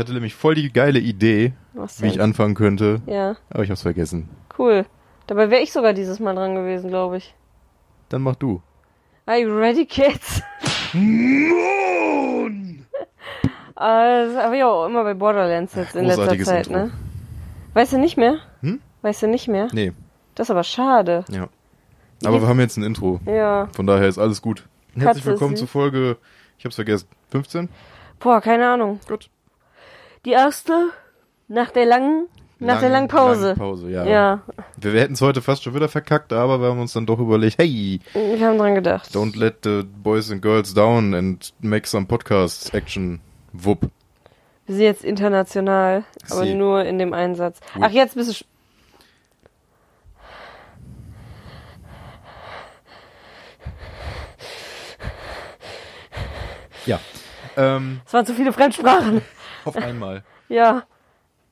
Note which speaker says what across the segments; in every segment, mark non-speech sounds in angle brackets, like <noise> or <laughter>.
Speaker 1: Ich hatte nämlich voll die geile Idee, wie ich anfangen könnte,
Speaker 2: Ja,
Speaker 1: aber ich hab's vergessen.
Speaker 2: cool. Dabei wäre ich sogar dieses Mal dran gewesen, glaube ich.
Speaker 1: Dann mach du.
Speaker 2: Are you ready, kids? Äh, das habe ich auch immer bei Borderlands jetzt in letzter Zeit,
Speaker 1: Intro.
Speaker 2: ne? Weißt du nicht mehr?
Speaker 1: Hm?
Speaker 2: Weißt du nicht mehr?
Speaker 1: Nee,
Speaker 2: Das ist aber schade.
Speaker 1: ja. Aber wir haben jetzt ein Intro.
Speaker 2: Ja.
Speaker 1: Von daher ist alles gut.
Speaker 2: Katze
Speaker 1: Herzlich
Speaker 2: ist
Speaker 1: willkommen zur Folge, ich hab's vergessen, 15?
Speaker 2: Boah, keine Ahnung.
Speaker 1: Gut.
Speaker 2: Die erste nach der langen, nach der langen Pause.
Speaker 1: Lange Pause, ja.
Speaker 2: Ja,
Speaker 1: Wir, wir hätten es heute fast schon wieder verkackt, aber wir haben uns dann doch überlegt, hey,
Speaker 2: wir haben dran gedacht.
Speaker 1: don't let the boys and girls down and make some podcasts action. Wupp.
Speaker 2: Wir sind jetzt international, aber
Speaker 1: Sie.
Speaker 2: nur in dem Einsatz. Ach, jetzt bist du.
Speaker 1: Ja. Ähm,
Speaker 2: Es waren zu viele Fremdsprachen.
Speaker 1: Auf einmal. <laughs>
Speaker 2: Ja.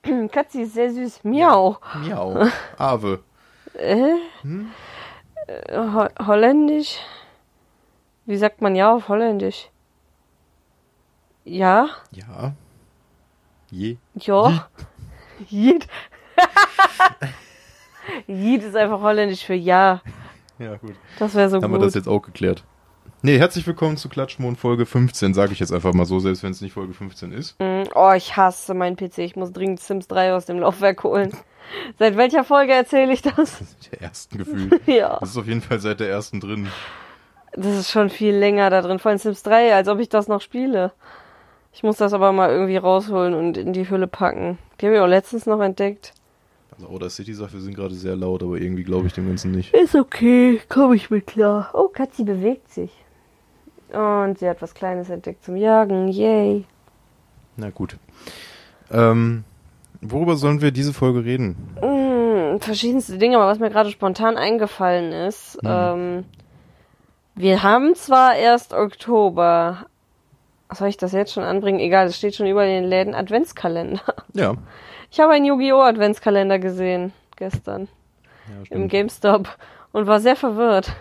Speaker 2: <clears throat> Katzi ist sehr süß. Miau.
Speaker 1: Miau. Ave. <laughs>
Speaker 2: Äh? Äh, Ho Holländisch? Wie sagt man ja auf Holländisch? Ja?
Speaker 1: Ja. Je.
Speaker 2: Ja. Jid. Jid ist einfach holländisch für ja.
Speaker 1: Ja, gut.
Speaker 2: Das wäre so
Speaker 1: Haben
Speaker 2: gut.
Speaker 1: wir das jetzt auch geklärt. Nee, herzlich willkommen zu Klatschmond Folge 15, sage ich jetzt einfach mal so, selbst wenn es nicht Folge 15 ist.
Speaker 2: Mm, Oh, ich hasse meinen PC. Ich muss dringend Sims 3 aus dem Laufwerk holen. Seit welcher Folge erzähle ich das? <laughs>
Speaker 1: Der ersten Gefühl. <laughs>
Speaker 2: ja.
Speaker 1: Das ist auf jeden Fall seit der ersten drin.
Speaker 2: Das ist schon viel länger da drin. Vor allem Sims 3, als ob ich das noch spiele. Ich muss das aber mal irgendwie rausholen und in die Hülle packen. Die habe ich auch letztens noch entdeckt.
Speaker 1: Also Outer City sagt, wir sind gerade sehr laut, aber irgendwie glaube ich dem Ganzen nicht.
Speaker 2: Ist okay, komme ich mit klar. Oh, Katzi bewegt sich. Und sie hat was Kleines entdeckt zum Jagen. Yay.
Speaker 1: Na gut. Ähm, worüber sollen wir diese Folge reden?
Speaker 2: Mm, verschiedenste Dinge, aber was mir gerade spontan eingefallen ist, ähm, wir haben zwar erst Oktober, soll ich das jetzt schon anbringen? Egal, es steht schon über den Läden Adventskalender.
Speaker 1: Ja.
Speaker 2: Ich habe einen Yu-Gi-Oh! Adventskalender gesehen gestern
Speaker 1: ja
Speaker 2: im. GameStop und war sehr verwirrt.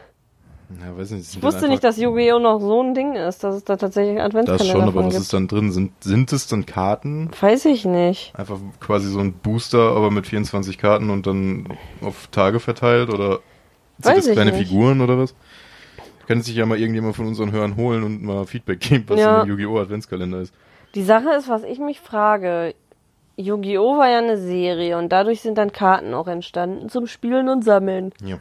Speaker 1: Ja, weiß nicht,
Speaker 2: Ich wusste nicht, dass Yu-Gi-Oh! noch so ein Ding ist, dass es da tatsächlich einen
Speaker 1: das
Speaker 2: Adventskalender
Speaker 1: schon, aber was
Speaker 2: gibt.
Speaker 1: ist dann drin? Sind, sind es dann Karten?
Speaker 2: Weiß ich nicht.
Speaker 1: Einfach quasi so ein Booster, aber mit 24 Karten und dann auf Tage verteilt? Oder sind
Speaker 2: Weiß
Speaker 1: das kleine
Speaker 2: nicht.
Speaker 1: Figuren oder was? Kann sich ja mal irgendjemand von unseren Hörern holen und mal Feedback geben, was
Speaker 2: Ja.
Speaker 1: in dem Yu-Gi-Oh! Adventskalender ist.
Speaker 2: Die Sache ist, was ich mich frage. Yu-Gi-Oh! war ja eine Serie und dadurch sind dann Karten auch entstanden zum Spielen und Sammeln.
Speaker 1: Ja.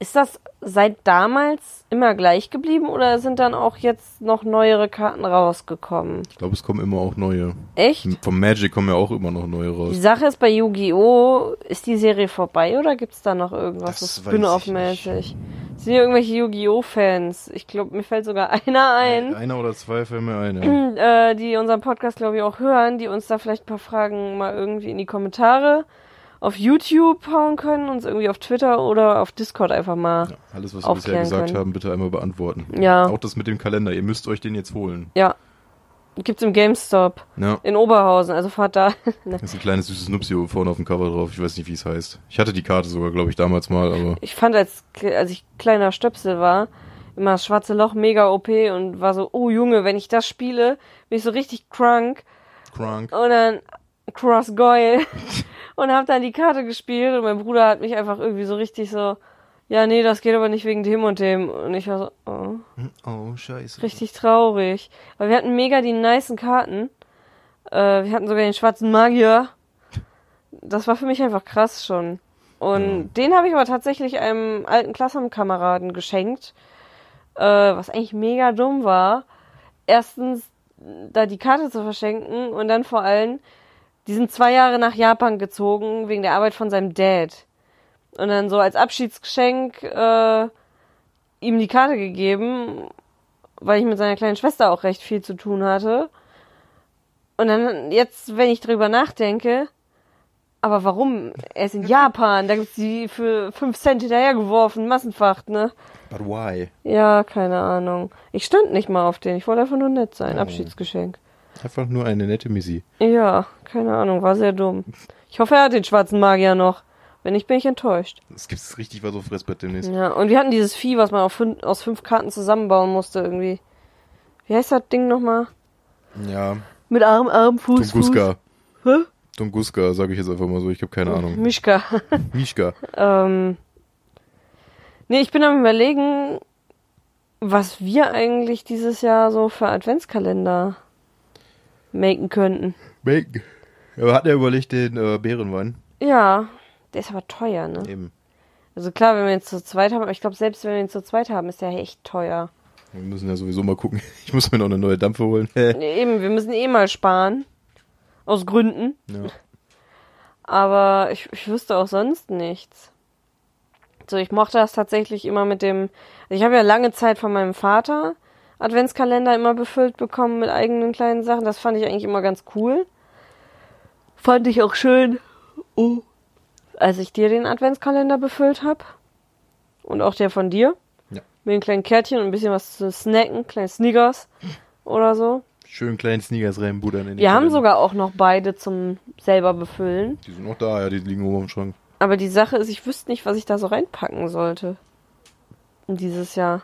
Speaker 2: Ist das seit damals immer gleich geblieben oder sind dann auch jetzt noch neuere Karten rausgekommen?
Speaker 1: Ich glaube, es kommen immer auch neue.
Speaker 2: Echt?
Speaker 1: Vom Magic kommen ja auch immer noch neue
Speaker 2: Die
Speaker 1: raus.
Speaker 2: Sache ist bei Yu-Gi-Oh! ist die Serie vorbei oder gibt's da noch irgendwas
Speaker 1: Das ich
Speaker 2: Spin-off-mäßig? Sind hier irgendwelche Yu-Gi-Oh! Fans? Ich glaube, mir fällt sogar <laughs> einer ein.
Speaker 1: Einer oder zwei fällt mir ein, ja. <clears throat>
Speaker 2: äh, die unseren Podcast, glaube ich, auch hören, die uns da vielleicht ein paar Fragen mal irgendwie in die Kommentare auf YouTube hauen können, uns irgendwie auf Twitter oder auf Discord einfach mal.
Speaker 1: ja. Alles, was wir bisher gesagt
Speaker 2: können.
Speaker 1: haben, bitte einmal beantworten.
Speaker 2: Ja,
Speaker 1: Auch das mit dem Kalender, ihr müsst euch den jetzt holen.
Speaker 2: ja. Gibt's im GameStop
Speaker 1: Ja.
Speaker 2: in Oberhausen, also fahrt da. <laughs>
Speaker 1: Da ist ein kleines süßes Nupsi vorne auf dem Cover drauf. Ich weiß nicht, wie es heißt. Ich hatte die Karte sogar, glaube ich, damals mal, aber
Speaker 2: Ich fand, als, als ich kleiner Stöpsel war, immer das schwarze Loch mega OP und war so, oh Junge, wenn ich das spiele, bin ich so richtig crunk
Speaker 1: Crunk.
Speaker 2: und dann Cross Goyle <laughs> und hab dann die Karte gespielt und mein Bruder hat mich einfach irgendwie so richtig so, ja, nee, das geht aber nicht wegen dem und dem. Und ich war so, oh,
Speaker 1: Oh, scheiße.
Speaker 2: richtig traurig. Aber wir hatten mega die nicen Karten. Äh, wir hatten sogar den schwarzen Magier. Das war für mich einfach krass schon. Und den habe ich aber tatsächlich einem alten Klassenkameraden geschenkt, äh, was eigentlich mega dumm war. Erstens, da die Karte zu verschenken und dann vor allem, die sind zwei Jahre nach Japan gezogen wegen der Arbeit von seinem Dad. Und dann so als Abschiedsgeschenk äh, ihm die Karte gegeben, weil ich mit seiner kleinen Schwester auch recht viel zu tun hatte. Und dann jetzt, wenn ich drüber nachdenke, aber warum? Er ist in <laughs> Japan, da gibt's die für 5 Cent hinterhergeworfen, Massenfach, ne?
Speaker 1: But why?
Speaker 2: Ja, keine Ahnung. Ich stand nicht mal auf den, ich wollte einfach nur nett sein,
Speaker 1: Oh.
Speaker 2: Abschiedsgeschenk.
Speaker 1: Einfach nur eine nette Misi.
Speaker 2: Ja, keine Ahnung, war sehr dumm. Ich hoffe, er hat den schwarzen Magier noch. Wenn nicht, bin ich enttäuscht.
Speaker 1: Es gibt richtig was auf Fressbrett demnächst.
Speaker 2: Ja, und wir hatten dieses Vieh, was man auf fün aus fünf Karten zusammenbauen musste irgendwie. Wie heißt das Ding nochmal?
Speaker 1: Ja.
Speaker 2: Mit Arm, Arm, Fuß, Fuß.
Speaker 1: Tunguska.
Speaker 2: Hä?
Speaker 1: Tunguska, sage ich jetzt einfach mal so. Ich habe keine Ahnung.
Speaker 2: Mischka. <laughs>
Speaker 1: Mischka.
Speaker 2: ähm, nee, ich bin am überlegen, was wir eigentlich dieses Jahr so für Adventskalender machen könnten.
Speaker 1: Bacon. Aber hat er überlegt den äh, Bärenwein?
Speaker 2: Ja, der ist aber teuer, ne?
Speaker 1: Eben.
Speaker 2: Also klar, wenn wir ihn zu zweit haben, aber ich glaube, selbst wenn wir ihn zu zweit haben, ist der echt teuer.
Speaker 1: Wir müssen ja sowieso mal gucken. <laughs> Ich muss mir noch eine neue Dampfe holen.
Speaker 2: Nee, <laughs> Eben, wir müssen eh mal sparen. Aus Gründen.
Speaker 1: ja. <laughs>
Speaker 2: Aber ich, ich wüsste auch sonst nichts. So, ich mochte das tatsächlich immer mit dem. Also ich habe ja lange Zeit von meinem Vater Adventskalender immer befüllt bekommen mit eigenen kleinen Sachen. Das fand ich eigentlich immer ganz cool. Fand ich auch schön, oh, als ich dir den Adventskalender befüllt habe. Und auch der von dir.
Speaker 1: Ja.
Speaker 2: Mit einem kleinen Kärtchen und ein bisschen was zu snacken, kleine Sneakers oder so.
Speaker 1: Schön kleinen Sneakers reinbuddern in die
Speaker 2: Wir haben
Speaker 1: Kalender.
Speaker 2: sogar auch noch beide zum selber befüllen.
Speaker 1: Die sind noch da, ja, die liegen oben im Schrank.
Speaker 2: Aber die Sache ist, ich wüsste nicht, was ich da so reinpacken sollte. In dieses Jahr.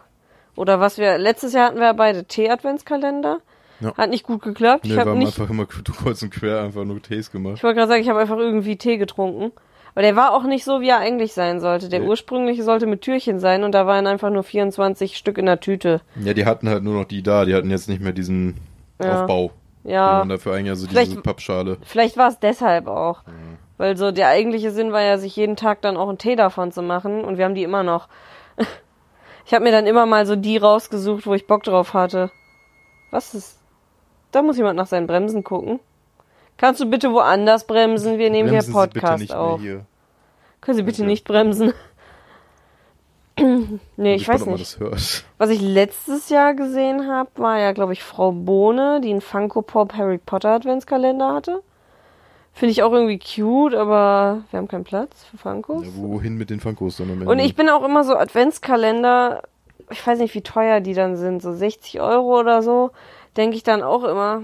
Speaker 2: Oder was wir, letztes Jahr hatten wir ja beide Tee-Adventskalender.
Speaker 1: Ja.
Speaker 2: Hat nicht gut geklappt.
Speaker 1: Nee,
Speaker 2: ich
Speaker 1: wir
Speaker 2: habe
Speaker 1: einfach immer <laughs> kreuz und quer einfach nur Tees gemacht.
Speaker 2: ich wollte gerade sagen, ich habe einfach irgendwie Tee getrunken. Aber der war auch nicht so, wie er eigentlich sein sollte. Der
Speaker 1: Nee.
Speaker 2: ursprüngliche sollte mit Türchen sein und da waren einfach nur 24 Stück in der Tüte.
Speaker 1: Ja, die hatten halt nur noch die da, die hatten jetzt nicht mehr diesen
Speaker 2: Ja.
Speaker 1: Aufbau.
Speaker 2: Ja,
Speaker 1: waren dafür eigentlich also
Speaker 2: Vielleicht-
Speaker 1: diese Pappschale.
Speaker 2: vielleicht war es deshalb auch. Weil so der eigentliche Sinn war ja, sich jeden Tag dann auch einen Tee davon zu machen und wir haben die immer noch. <laughs> Ich habe mir dann immer mal so die rausgesucht, wo ich Bock drauf hatte. Was ist? Da muss jemand nach seinen Bremsen gucken. Kannst du bitte woanders bremsen? Wir nehmen
Speaker 1: Bremsen
Speaker 2: hier
Speaker 1: Sie bitte
Speaker 2: Podcast
Speaker 1: nicht
Speaker 2: auf.
Speaker 1: mehr hier.
Speaker 2: Können Sie bitte
Speaker 1: Okay.
Speaker 2: nicht bremsen? <clears throat> nee, ich
Speaker 1: bin
Speaker 2: weiß nicht. Was ich letztes Jahr gesehen habe, war ja, glaube ich, Frau Bohne, die einen Funko Pop Harry Potter Adventskalender hatte. Finde ich auch irgendwie cute, aber wir haben keinen Platz für Funkos.
Speaker 1: Ja, wohin mit den Funkos dann am Ende?
Speaker 2: Und ich bin auch immer so Adventskalender, ich weiß nicht, wie teuer die dann sind, so 60 Euro oder so, denke ich dann auch immer,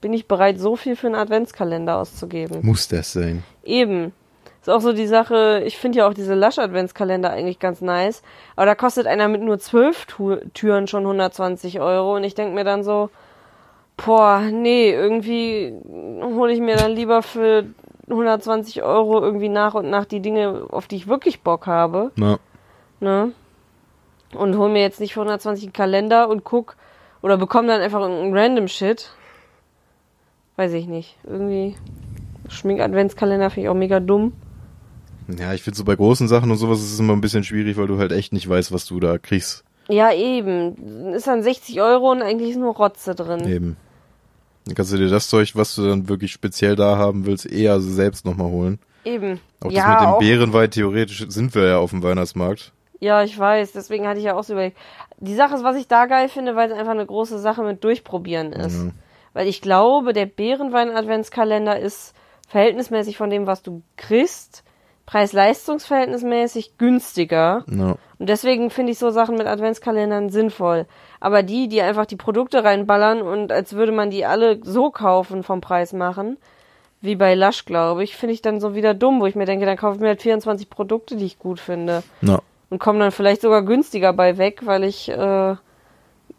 Speaker 2: bin ich bereit, so viel für einen Adventskalender auszugeben.
Speaker 1: Muss das sein?
Speaker 2: Eben. Ist auch so die Sache, ich finde ja auch diese Lush-Adventskalender eigentlich ganz nice, aber da kostet einer mit nur zwölf Türen schon 120 Euro und ich denke mir dann so, boah, nee, irgendwie hole ich mir dann lieber für 120 Euro irgendwie nach und nach die Dinge, auf die ich wirklich Bock habe,
Speaker 1: Na,
Speaker 2: ne? Und hol mir jetzt nicht für 120 einen Kalender und guck oder bekomme dann einfach irgendeinen random Shit. Weiß ich nicht. Irgendwie Schmink-Adventskalender finde ich auch mega dumm.
Speaker 1: ja, ich finde so bei großen Sachen und sowas ist es immer ein bisschen schwierig, weil du halt echt nicht weißt, was du da kriegst.
Speaker 2: Ja, eben. Ist dann 60 Euro und eigentlich ist nur Rotze drin.
Speaker 1: Eben. Dann kannst du dir das Zeug, was du dann wirklich speziell da haben willst, eher selbst nochmal holen.
Speaker 2: Eben.
Speaker 1: Auch
Speaker 2: ja,
Speaker 1: das mit dem
Speaker 2: auch,
Speaker 1: Bärenwein, theoretisch sind wir ja auf dem Weihnachtsmarkt.
Speaker 2: ja, ich weiß. Deswegen hatte ich ja auch so überlegt. Die Sache ist, was ich da geil finde, weil es einfach eine große Sache mit Durchprobieren ist.
Speaker 1: Mhm.
Speaker 2: Weil ich glaube, der Bärenwein-Adventskalender ist verhältnismäßig von dem, was du kriegst, preis-leistungsverhältnismäßig günstiger.
Speaker 1: Ja.
Speaker 2: Und deswegen finde ich so Sachen mit Adventskalendern sinnvoll. Aber die, die einfach die Produkte reinballern und als würde man die alle so kaufen vom Preis machen, wie bei Lush, glaube ich, finde ich dann so wieder dumm, wo ich mir denke, dann kaufe ich mir halt 24 Produkte, die ich gut finde.
Speaker 1: Na,
Speaker 2: Und komme dann vielleicht sogar günstiger bei weg, weil ich äh,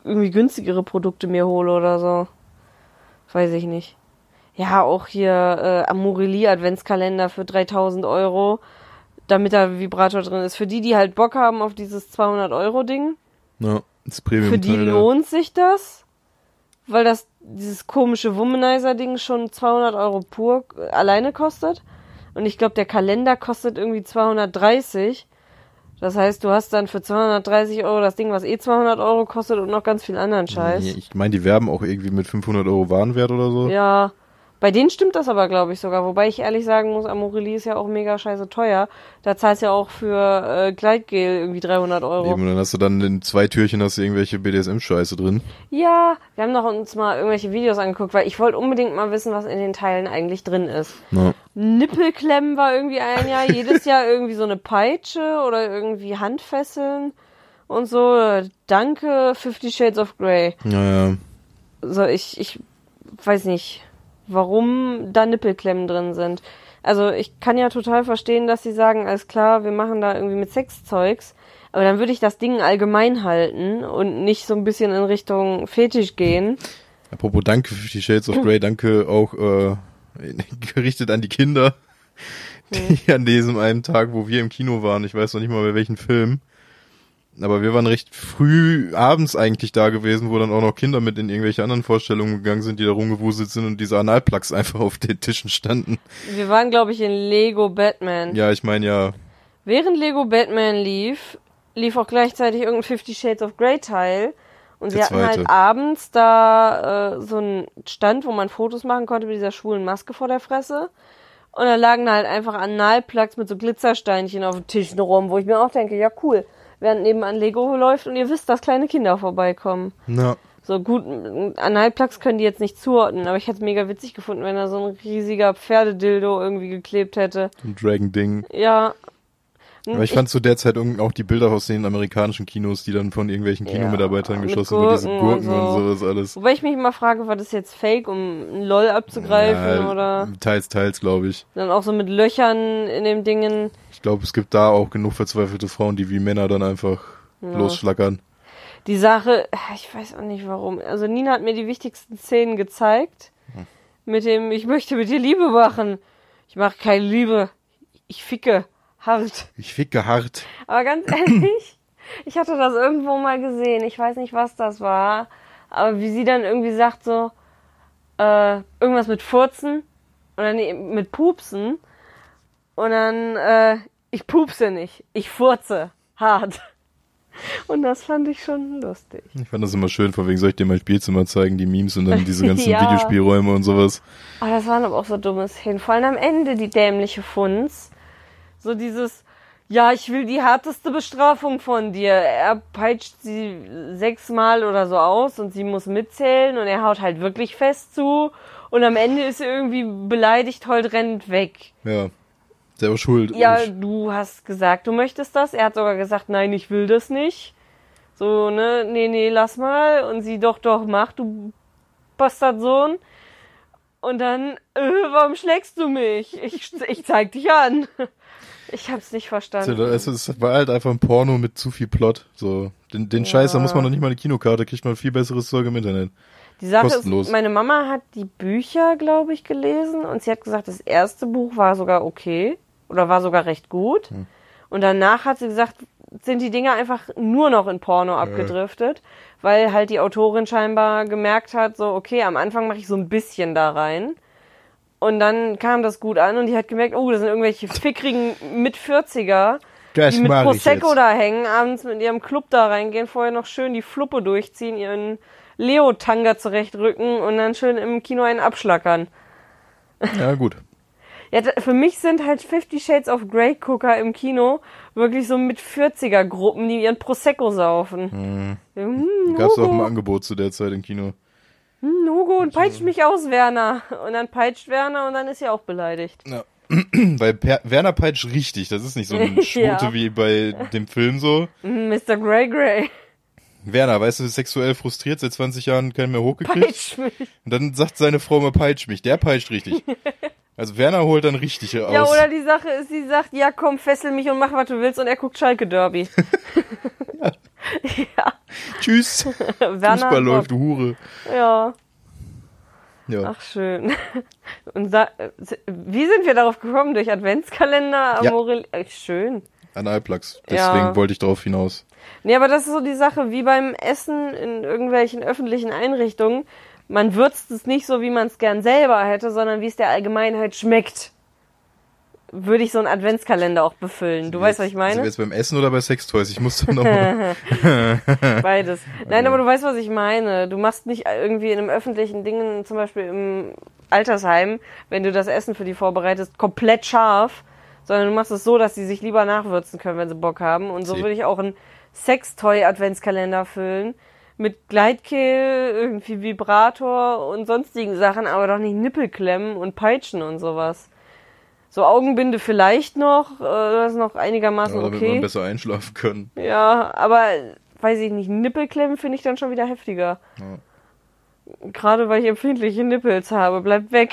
Speaker 2: irgendwie günstigere Produkte mir hole oder so. Weiß ich nicht. Ja, auch hier äh, Amorelie Adventskalender für 3000 Euro, damit da Vibrator drin ist. Für die, die halt Bock haben auf dieses 200 Euro Ding,
Speaker 1: na, das Premium.
Speaker 2: für die lohnt sich das, weil das dieses komische Womanizer-Ding schon 200 Euro pur äh, alleine kostet. Und ich glaube, der Kalender kostet irgendwie 230. Das heißt, du hast dann für 230 Euro das Ding, was eh 200 Euro kostet und noch ganz viel anderen Scheiß.
Speaker 1: Ich meine, die werben auch irgendwie mit 500 Euro Warenwert oder so.
Speaker 2: Ja, bei denen stimmt das aber, glaube ich, sogar. Wobei ich ehrlich sagen muss, Amorelie ist ja auch mega scheiße teuer. Da zahlst du ja auch für äh, Gleitgel irgendwie 300 Euro.
Speaker 1: Eben, und dann hast du dann in zwei Türchen hast du irgendwelche BDSM-Scheiße drin.
Speaker 2: Ja, wir haben noch uns mal irgendwelche Videos angeguckt, weil ich wollte unbedingt mal wissen, was in den Teilen eigentlich drin ist.
Speaker 1: Na,
Speaker 2: Nippelklemmen war irgendwie ein Jahr, jedes Jahr irgendwie so eine Peitsche oder irgendwie Handfesseln und so. Danke, Fifty Shades of Grey.
Speaker 1: naja.
Speaker 2: So, ich, ich weiß nicht, warum da Nippelklemmen drin sind. Also ich kann ja total verstehen, dass sie sagen, alles klar, wir machen da irgendwie mit Sexzeugs. Aber dann würde ich das Ding allgemein halten und nicht so ein bisschen in Richtung Fetisch gehen.
Speaker 1: Apropos danke Fifty Shades of Grey, danke auch äh, <laughs> gerichtet an die Kinder, die an diesem einen Tag, wo wir im Kino waren, ich weiß noch nicht mal bei welchen Film, aber wir waren recht früh abends eigentlich da gewesen, wo dann auch noch Kinder mit in irgendwelche anderen Vorstellungen gegangen sind, die da rumgewuselt sind und diese Analplugs <laughs> einfach auf den Tischen standen.
Speaker 2: Wir waren, glaube ich, in Lego Batman.
Speaker 1: Ja, ich meine ja,
Speaker 2: Während Lego Batman lief, lief auch gleichzeitig irgendein Fifty Shades of Grey Teil. Und sie
Speaker 1: Der
Speaker 2: hatten halt abends da äh, so einen Stand, wo man Fotos machen konnte mit dieser schwulen Maske vor der Fresse. Und da lagen da halt einfach Analplugs mit so Glitzersteinchen auf den Tischen rum, wo ich mir auch denke, ja cool, während nebenan Lego läuft und ihr wisst, dass kleine Kinder vorbeikommen.
Speaker 1: na,
Speaker 2: So gut, Analplugs können die jetzt nicht zuordnen, aber ich hätte es mega witzig gefunden, wenn da so ein riesiger Pferdedildo irgendwie geklebt hätte.
Speaker 1: so ein Dragon-Ding.
Speaker 2: Ja.
Speaker 1: Aber ich fand zu der Zeit auch die Bilder aus den amerikanischen Kinos, die dann von irgendwelchen
Speaker 2: Ja,
Speaker 1: Kinomitarbeitern
Speaker 2: mit
Speaker 1: geschossen wurden, diese
Speaker 2: Gurken und
Speaker 1: Gurken und,
Speaker 2: so.
Speaker 1: sowas alles.
Speaker 2: Wobei ich mich immer frage, war das jetzt fake, um ein LOL abzugreifen
Speaker 1: Ja,
Speaker 2: oder
Speaker 1: Teils, teils, glaube ich.
Speaker 2: dann auch so mit Löchern in dem Dingen.
Speaker 1: Ich glaube, es gibt da auch genug verzweifelte Frauen, die wie Männer dann einfach
Speaker 2: Ja.
Speaker 1: losschlackern.
Speaker 2: Die Sache, ich weiß auch nicht warum. Also Nina hat mir die wichtigsten Szenen gezeigt.
Speaker 1: Hm.
Speaker 2: Mit dem, ich möchte mit dir Liebe machen. Ich mache keine Liebe. Ich ficke. Hart.
Speaker 1: Ich ficke hart.
Speaker 2: Aber ganz <clears throat> ehrlich, ich hatte das irgendwo mal gesehen. Ich weiß nicht, was das war. Aber wie sie dann irgendwie sagt so, äh, irgendwas mit Furzen oder nee, mit Pupsen. Und dann, äh, ich pupse nicht, ich furze. Hart. Und das fand ich schon lustig.
Speaker 1: Ich fand das immer schön, von wegen soll ich dir mein Spielzimmer zeigen, die Memes und dann diese ganzen <laughs>
Speaker 2: Ja.
Speaker 1: Videospielräume und sowas.
Speaker 2: Aber das waren aber auch so dumme Szenen. Vor allem am Ende die dämliche Funz. So dieses, ja, ich will die härteste Bestrafung von dir. Er peitscht sie sechsmal oder so aus und sie muss mitzählen und er haut halt wirklich fest zu. Und am Ende ist sie irgendwie beleidigt, heult, rennt weg.
Speaker 1: Ja. Selber schuld.
Speaker 2: Ja, du hast gesagt, du möchtest das. Er hat sogar gesagt, nein, ich will das nicht. So, ne, nee, nee, lass mal. Und sie, doch, doch, mach, du Bastardsohn. Und dann, äh, warum schlägst du mich? Ich, ich zeig dich an. Ich hab's nicht verstanden.
Speaker 1: Es war halt einfach ein Porno mit zu viel Plot. So, den, den Scheiß, da muss man noch nicht mal eine Kinokarte, kriegt man viel besseres Zeug im Internet.
Speaker 2: Die Sache
Speaker 1: kostenlos.
Speaker 2: ist, meine Mama hat die Bücher, glaube ich, gelesen und sie hat gesagt, das erste Buch war sogar okay oder war sogar recht gut.
Speaker 1: Hm.
Speaker 2: Und danach hat sie gesagt, sind die Dinge einfach nur noch in Porno abgedriftet, weil halt die Autorin scheinbar gemerkt hat, so, okay, am Anfang mache ich so ein bisschen da rein. Und dann kam das gut an und die hat gemerkt, oh, das sind irgendwelche fickrigen Mit-40er,
Speaker 1: Das
Speaker 2: die mit Prosecco da hängen, abends mit ihrem Club da reingehen, vorher noch schön die Fluppe durchziehen, ihren Leo-Tanga zurechtrücken und dann schön im Kino einen abschlackern.
Speaker 1: Ja, gut.
Speaker 2: Ja, für mich sind halt Fifty Shades of Grey Gucker im Kino wirklich so mit 40er Gruppen, die ihren Prosecco saufen. Hm,
Speaker 1: Gab's auch
Speaker 2: Hugo,
Speaker 1: ein Angebot zu der Zeit im Kino.
Speaker 2: hm, Hugo und peitscht mich aus, Werner. Und dann peitscht Werner und dann ist sie auch beleidigt.
Speaker 1: Ja. <clears throat> Weil per Werner peitscht richtig, das ist nicht so ein <laughs> Schwute
Speaker 2: Ja.
Speaker 1: wie bei dem Film so.
Speaker 2: Hm, Mr. Grey Grey,
Speaker 1: Werner, weißt du, ist sexuell frustriert, seit 20 Jahren keinen mehr hochgekriegt.
Speaker 2: peitscht mich.
Speaker 1: Und dann sagt seine Frau mal, peitscht mich. Der peitscht richtig. <laughs> Also Werner holt dann richtig aus.
Speaker 2: Ja, oder die Sache ist, sie sagt, ja komm, fessel mich und mach, was du willst und er guckt Schalke Derby. <laughs> ja,
Speaker 1: Tschüss. <laughs>
Speaker 2: Werner.
Speaker 1: Fußball läuft, du Hure.
Speaker 2: Ja,
Speaker 1: Ja.
Speaker 2: ach schön. <laughs> Und wie sind wir darauf gekommen? Durch Adventskalender?
Speaker 1: Ja.
Speaker 2: Amorel äh, schön.
Speaker 1: Analplugs. Deswegen
Speaker 2: Ja.
Speaker 1: wollte ich darauf hinaus.
Speaker 2: Nee, aber das ist so die Sache, wie beim Essen in irgendwelchen öffentlichen Einrichtungen. Man würzt es nicht so, wie man es gern selber hätte, sondern wie es der Allgemeinheit schmeckt. Würde ich so einen Adventskalender auch befüllen. Du weißt, was ich
Speaker 1: Sind wir
Speaker 2: meine?
Speaker 1: jetzt beim Essen oder bei Sextoys? Ich muss dann nochmal. <laughs>
Speaker 2: Beides. Nein, aber du weißt, was ich meine. Du machst nicht irgendwie in einem öffentlichen Ding, zum Beispiel im Altersheim, wenn du das Essen für die vorbereitest, komplett scharf, sondern du machst es so, dass sie sich lieber nachwürzen können, wenn sie Bock haben. Und so würde ich auch einen Sextoy-Adventskalender füllen. Mit Gleitkehl, irgendwie Vibrator und sonstigen Sachen, aber doch nicht Nippelklemmen und Peitschen und sowas. So Augenbinde vielleicht noch, äh, das ist noch einigermaßen
Speaker 1: Ja, damit
Speaker 2: okay.
Speaker 1: man besser einschlafen kann.
Speaker 2: Ja, aber weiß ich nicht, Nippelklemmen finde ich dann schon wieder heftiger. Gerade weil ich empfindliche Nippels habe. Bleibt weg.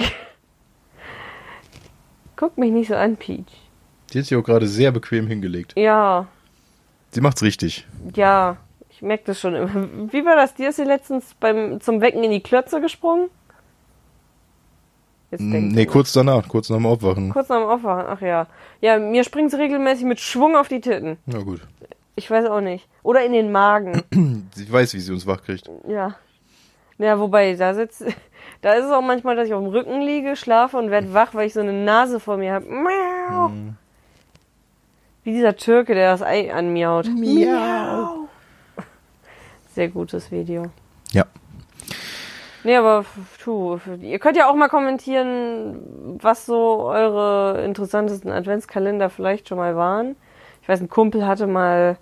Speaker 2: Guck mich nicht so an, Peach.
Speaker 1: Die hat sich auch gerade sehr bequem hingelegt.
Speaker 2: Ja,
Speaker 1: Sie macht's richtig.
Speaker 2: ja. Ich merke das schon immer. Wie war das? Dir ist dir letztens beim, zum Wecken in die Klötze gesprungen? Jetzt
Speaker 1: Nee,
Speaker 2: ihr.
Speaker 1: kurz danach, kurz nach dem Aufwachen.
Speaker 2: Kurz nach dem Aufwachen, ach ja. Ja, mir springt es regelmäßig mit Schwung auf die Titten.
Speaker 1: Na gut.
Speaker 2: Ich weiß auch nicht. Oder in den Magen. <clears throat>
Speaker 1: Sie weiß, wie sie uns wach kriegt.
Speaker 2: ja. Ja, wobei, da sitzt, <laughs> da ist es auch manchmal, dass ich auf dem Rücken liege, schlafe und werde wach, weil ich so eine Nase vor mir habe. Miau. Wie dieser Türke, der das Ei anmiaut. Miau. Sehr gutes Video.
Speaker 1: Ja.
Speaker 2: Nee, aber tu, ihr könnt ja auch mal kommentieren, was so eure interessantesten Adventskalender vielleicht schon mal waren. Ich weiß, ein Kumpel hatte mal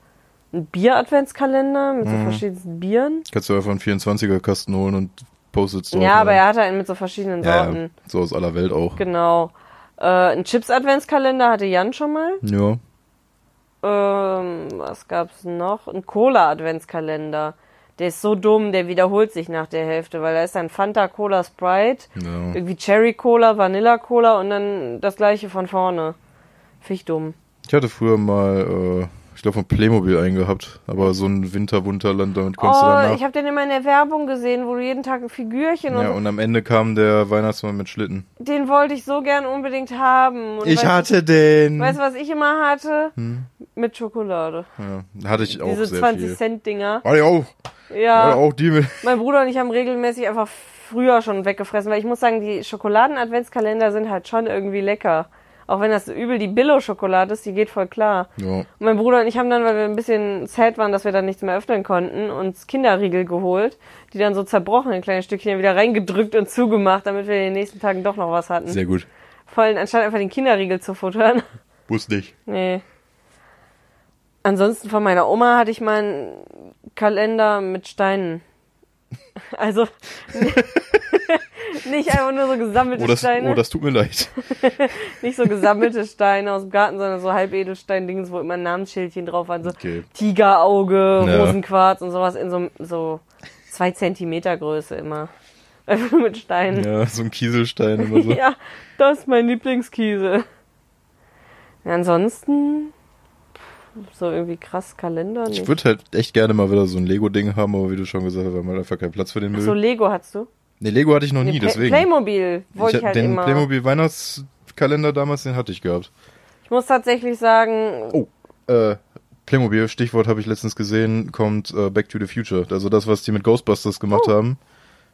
Speaker 2: einen Bier-Adventskalender mit so verschiedensten Bieren.
Speaker 1: Kannst du einfach einen 24er Kasten holen und postet's drauf.
Speaker 2: Ja, aber
Speaker 1: ne?
Speaker 2: er hatte einen mit so verschiedenen
Speaker 1: ja,
Speaker 2: Sorten.
Speaker 1: so aus aller Welt auch.
Speaker 2: Genau. Äh, ein Chips-Adventskalender hatte Jan schon mal.
Speaker 1: Ja.
Speaker 2: Ähm, was gab's noch? Ein Cola-Adventskalender. Der ist so dumm, der wiederholt sich nach der Hälfte, weil da ist dann Fanta Cola Sprite,
Speaker 1: ja.
Speaker 2: irgendwie Cherry Cola, Vanilla Cola und dann das gleiche von vorne. Finde ich dumm.
Speaker 1: Ich hatte früher mal, äh, ich glaube von Playmobil eingehabt, aber so ein Winterwunderland, damit du
Speaker 2: Oh,
Speaker 1: danach.
Speaker 2: ich habe den immer in der Werbung gesehen, wo du jeden Tag ein Figürchen und
Speaker 1: ja, und am Ende kam der Weihnachtsmann mit Schlitten.
Speaker 2: Den wollte ich so gern unbedingt haben. Und
Speaker 1: Ich
Speaker 2: weißt,
Speaker 1: hatte den.
Speaker 2: Weißt du, was ich immer hatte?
Speaker 1: Hm.
Speaker 2: Mit Schokolade.
Speaker 1: Ja, hatte ich auch
Speaker 2: Diese
Speaker 1: sehr
Speaker 2: 20
Speaker 1: viel.
Speaker 2: Cent Dinger.
Speaker 1: Hatte ich auch.
Speaker 2: Ja.
Speaker 1: Hatte auch die mit.
Speaker 2: Mein Bruder und ich haben regelmäßig einfach früher schon weggefressen, weil ich muss sagen, die Schokoladen-Adventskalender sind halt schon irgendwie lecker. Auch wenn das so übel die Billo-Schokolade ist, die geht voll klar.
Speaker 1: Ja.
Speaker 2: Und mein Bruder und ich haben dann, weil wir ein bisschen sad waren, dass wir dann nichts mehr öffnen konnten, uns Kinderriegel geholt, die dann so zerbrochen in kleine Stückchen wieder reingedrückt und zugemacht, damit wir in den nächsten Tagen doch noch was hatten.
Speaker 1: Sehr gut.
Speaker 2: Vor allem anstatt einfach den Kinderriegel zu futtern.
Speaker 1: Wusste ich.
Speaker 2: Nee. Ansonsten von meiner Oma hatte ich mal einen Kalender mit Steinen. <laughs> Also <laughs> nicht einfach nur so gesammelte
Speaker 1: Oh das,
Speaker 2: Steine,
Speaker 1: oh, das tut mir leid. <laughs>
Speaker 2: nicht so gesammelte Steine aus dem Garten, sondern so Halbedelstein-Dings, wo immer ein Namensschildchen drauf waren, so
Speaker 1: Okay.
Speaker 2: Tigerauge,
Speaker 1: Ja.
Speaker 2: Rosenquarz und sowas in so, so zwei Zentimeter Größe immer. Einfach nur mit Steinen.
Speaker 1: Ja, so ein Kieselstein immer so.
Speaker 2: Ja, das ist mein Lieblingskiesel. Ansonsten so irgendwie krass Kalender.
Speaker 1: Ich
Speaker 2: Nicht.
Speaker 1: würde halt echt gerne mal wieder so ein Lego-Ding haben, aber wie du schon gesagt hast, wir haben halt einfach keinen Platz für den
Speaker 2: Ach
Speaker 1: Müll.
Speaker 2: so, Lego hattest du?
Speaker 1: nee, Lego hatte ich noch
Speaker 2: Nee,
Speaker 1: nie,
Speaker 2: Play-
Speaker 1: deswegen.
Speaker 2: Playmobil wollte ich,
Speaker 1: hab
Speaker 2: halt
Speaker 1: den
Speaker 2: immer.
Speaker 1: Playmobil Weihnachtskalender damals, den hatte ich gehabt.
Speaker 2: Ich muss tatsächlich sagen,
Speaker 1: Oh, äh, Playmobil, Stichwort habe ich letztens gesehen, kommt äh, Back to the Future. Also das, was die mit Ghostbusters gemacht haben.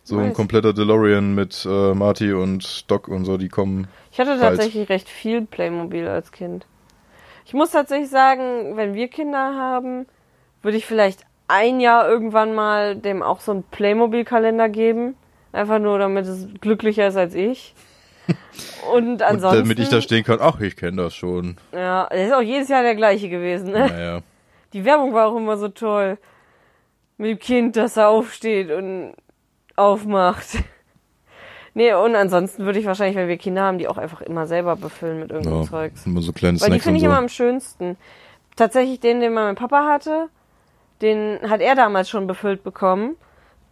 Speaker 1: So ein
Speaker 2: nice.
Speaker 1: kompletter DeLorean mit äh, Marty und Doc und so, die kommen.
Speaker 2: ich hatte
Speaker 1: Bald.
Speaker 2: tatsächlich recht viel Playmobil als Kind. Ich muss tatsächlich sagen, wenn wir Kinder haben, würde ich vielleicht ein Jahr irgendwann mal dem auch so einen Playmobil-Kalender geben. Einfach nur, damit es glücklicher ist als ich. <laughs> Und
Speaker 1: Und
Speaker 2: ansonsten.
Speaker 1: damit ich da stehen kann, ach, ich kenne das schon.
Speaker 2: Ja, der ist auch jedes Jahr der gleiche gewesen. Ne?
Speaker 1: Naja. <laughs>
Speaker 2: Die Werbung war auch immer so toll. Mit dem Kind, das da aufsteht und aufmacht. Nee, und ansonsten würde ich wahrscheinlich, wenn wir Kinder haben, die auch einfach immer selber befüllen mit irgendeinem
Speaker 1: Ja,
Speaker 2: Zeugs.
Speaker 1: immer so kleine
Speaker 2: Weil die
Speaker 1: Snacks
Speaker 2: finde
Speaker 1: und
Speaker 2: ich
Speaker 1: so.
Speaker 2: immer am schönsten. Tatsächlich den, den mein Papa hatte, den hat er damals schon befüllt bekommen.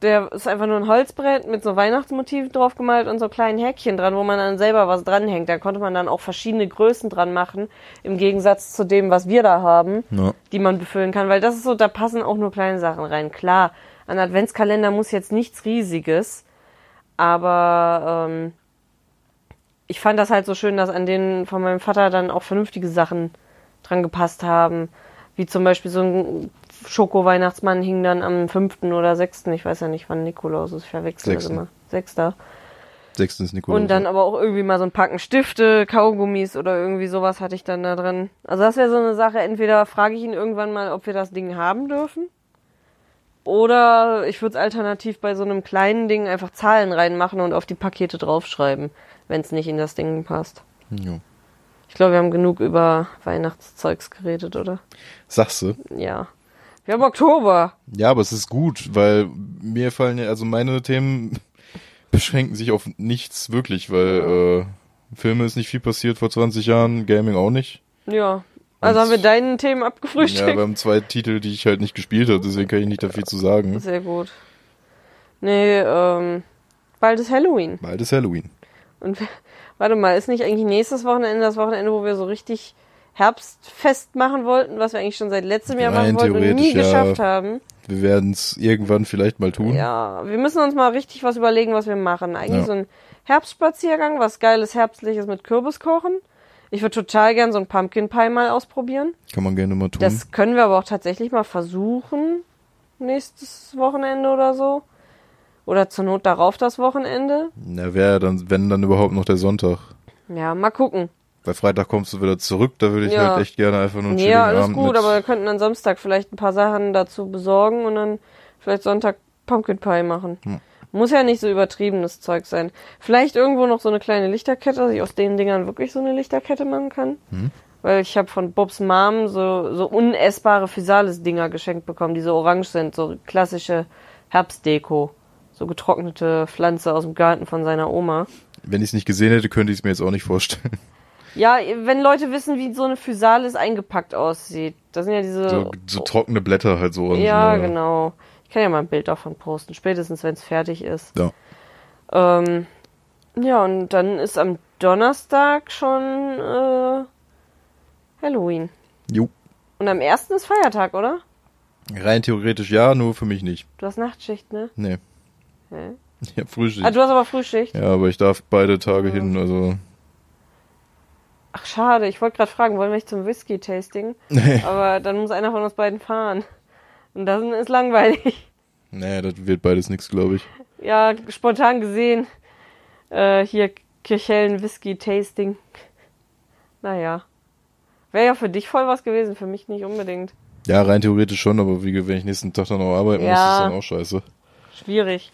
Speaker 2: Der ist einfach nur ein Holzbrett mit so Weihnachtsmotiven drauf gemalt und so kleinen Häkchen dran, wo man dann selber was dranhängt. Da konnte man dann auch verschiedene Größen dran machen, im Gegensatz zu dem, was wir da haben,
Speaker 1: Ja.
Speaker 2: die man befüllen kann. Weil das ist so, da passen auch nur kleine Sachen rein. Klar, ein Adventskalender muss jetzt nichts Riesiges, aber ähm, ich fand das halt so schön, dass an denen von meinem Vater dann auch vernünftige Sachen dran gepasst haben. Wie zum Beispiel so ein Schoko-Weihnachtsmann hing dann am 5. oder 6. Ich weiß ja nicht, wann Nikolaus ist. Ich verwechsel das
Speaker 1: Sechsten.
Speaker 2: immer. 6.
Speaker 1: Sechstens Nikolaus.
Speaker 2: Und dann aber auch irgendwie mal so ein Packen Stifte, Kaugummis oder irgendwie sowas hatte ich dann da drin. Also das wäre so eine Sache. Entweder frage ich ihn irgendwann mal, ob wir das Ding haben dürfen. Oder ich würde es alternativ bei so einem kleinen Ding einfach Zahlen reinmachen und auf die Pakete draufschreiben, wenn es nicht in das Ding passt.
Speaker 1: Ja.
Speaker 2: Ich glaube, wir haben genug über Weihnachtszeugs geredet, oder?
Speaker 1: Sagst du?
Speaker 2: Ja. Wir haben Oktober.
Speaker 1: Ja, aber es ist gut, weil mir fallen ja, also meine Themen <laughs> beschränken sich auf nichts wirklich, weil äh, Filme ist nicht viel passiert vor 20 Jahren, Gaming auch nicht.
Speaker 2: Ja. Also haben wir deinen Themen
Speaker 1: Ja,
Speaker 2: abgefrühstückt.
Speaker 1: wir haben zwei Titel, die ich halt nicht gespielt habe, deswegen kann ich nicht da viel zu sagen.
Speaker 2: Sehr gut. Nee, ähm, bald ist Halloween.
Speaker 1: Bald ist Halloween.
Speaker 2: Und <laughs> warte mal, ist nicht eigentlich nächstes Wochenende das Wochenende, wo wir so richtig Herbstfest machen wollten, was wir eigentlich schon seit letztem Jahr
Speaker 1: Rein
Speaker 2: machen wollten und nie
Speaker 1: ja.
Speaker 2: geschafft haben.
Speaker 1: Wir werden es irgendwann vielleicht mal tun.
Speaker 2: Ja, wir müssen uns mal richtig was überlegen, was wir machen. Eigentlich
Speaker 1: Ja.
Speaker 2: so ein Herbstspaziergang, was geiles Herbstliches mit Kürbis kochen. Ich würde total gern so ein Pumpkin Pie mal ausprobieren.
Speaker 1: Kann man gerne mal tun.
Speaker 2: Das können wir aber auch tatsächlich mal versuchen. Nächstes Wochenende oder so. Oder zur Not darauf das Wochenende.
Speaker 1: Na, wäre dann, wenn dann überhaupt noch der Sonntag.
Speaker 2: Ja, mal gucken.
Speaker 1: Bei Freitag kommst du wieder zurück, da würde ich
Speaker 2: Ja.
Speaker 1: halt echt gerne einfach nur einen
Speaker 2: Ja, alles
Speaker 1: Abend
Speaker 2: gut, aber wir könnten dann Samstag vielleicht ein paar Sachen dazu besorgen und dann vielleicht Sonntag Pumpkin Pie machen.
Speaker 1: Hm.
Speaker 2: Muss ja nicht so übertriebenes Zeug sein. Vielleicht irgendwo noch so eine kleine Lichterkette, dass ich aus den Dingern wirklich so eine Lichterkette machen kann.
Speaker 1: Hm.
Speaker 2: Weil ich habe von Bobs Mom so, so unessbare Physalis-Dinger geschenkt bekommen, die so orange sind, so klassische Herbstdeko. So getrocknete Pflanze aus dem Garten von seiner Oma.
Speaker 1: Wenn ich es nicht gesehen hätte, könnte ich es mir jetzt auch nicht vorstellen.
Speaker 2: Ja, wenn Leute wissen, wie so eine Physalis eingepackt aussieht. Das sind ja diese
Speaker 1: So, so trockene Blätter halt so.
Speaker 2: Ja, genau. Ich kann ja mal ein Bild davon posten, spätestens wenn es fertig ist.
Speaker 1: Ja.
Speaker 2: Ähm, ja, und dann ist am Donnerstag schon äh, Halloween.
Speaker 1: Jo.
Speaker 2: Und am ersten ist Feiertag, oder?
Speaker 1: Rein theoretisch ja, nur für mich nicht.
Speaker 2: Du hast Nachtschicht, ne?
Speaker 1: Nee.
Speaker 2: Hä? <laughs>
Speaker 1: Ich hab Frühschicht.
Speaker 2: Ah, du hast aber Frühschicht.
Speaker 1: ja, aber ich darf beide Tage hin, also.
Speaker 2: Ach, schade. Ich wollte gerade fragen, wollen wir nicht zum Whisky-Tasting?
Speaker 1: Nee.
Speaker 2: Aber dann muss einer von uns beiden fahren. Und das ist langweilig.
Speaker 1: Nee, das wird beides nix, glaube ich.
Speaker 2: Ja, spontan gesehen. Äh, hier Kirchhellen Whisky Tasting. Naja. Wäre ja für dich voll was gewesen, für mich nicht unbedingt.
Speaker 1: Ja, rein theoretisch schon, aber wie, wenn ich nächsten Tag dann noch arbeiten muss,
Speaker 2: Ja.
Speaker 1: ist dann auch scheiße.
Speaker 2: Schwierig.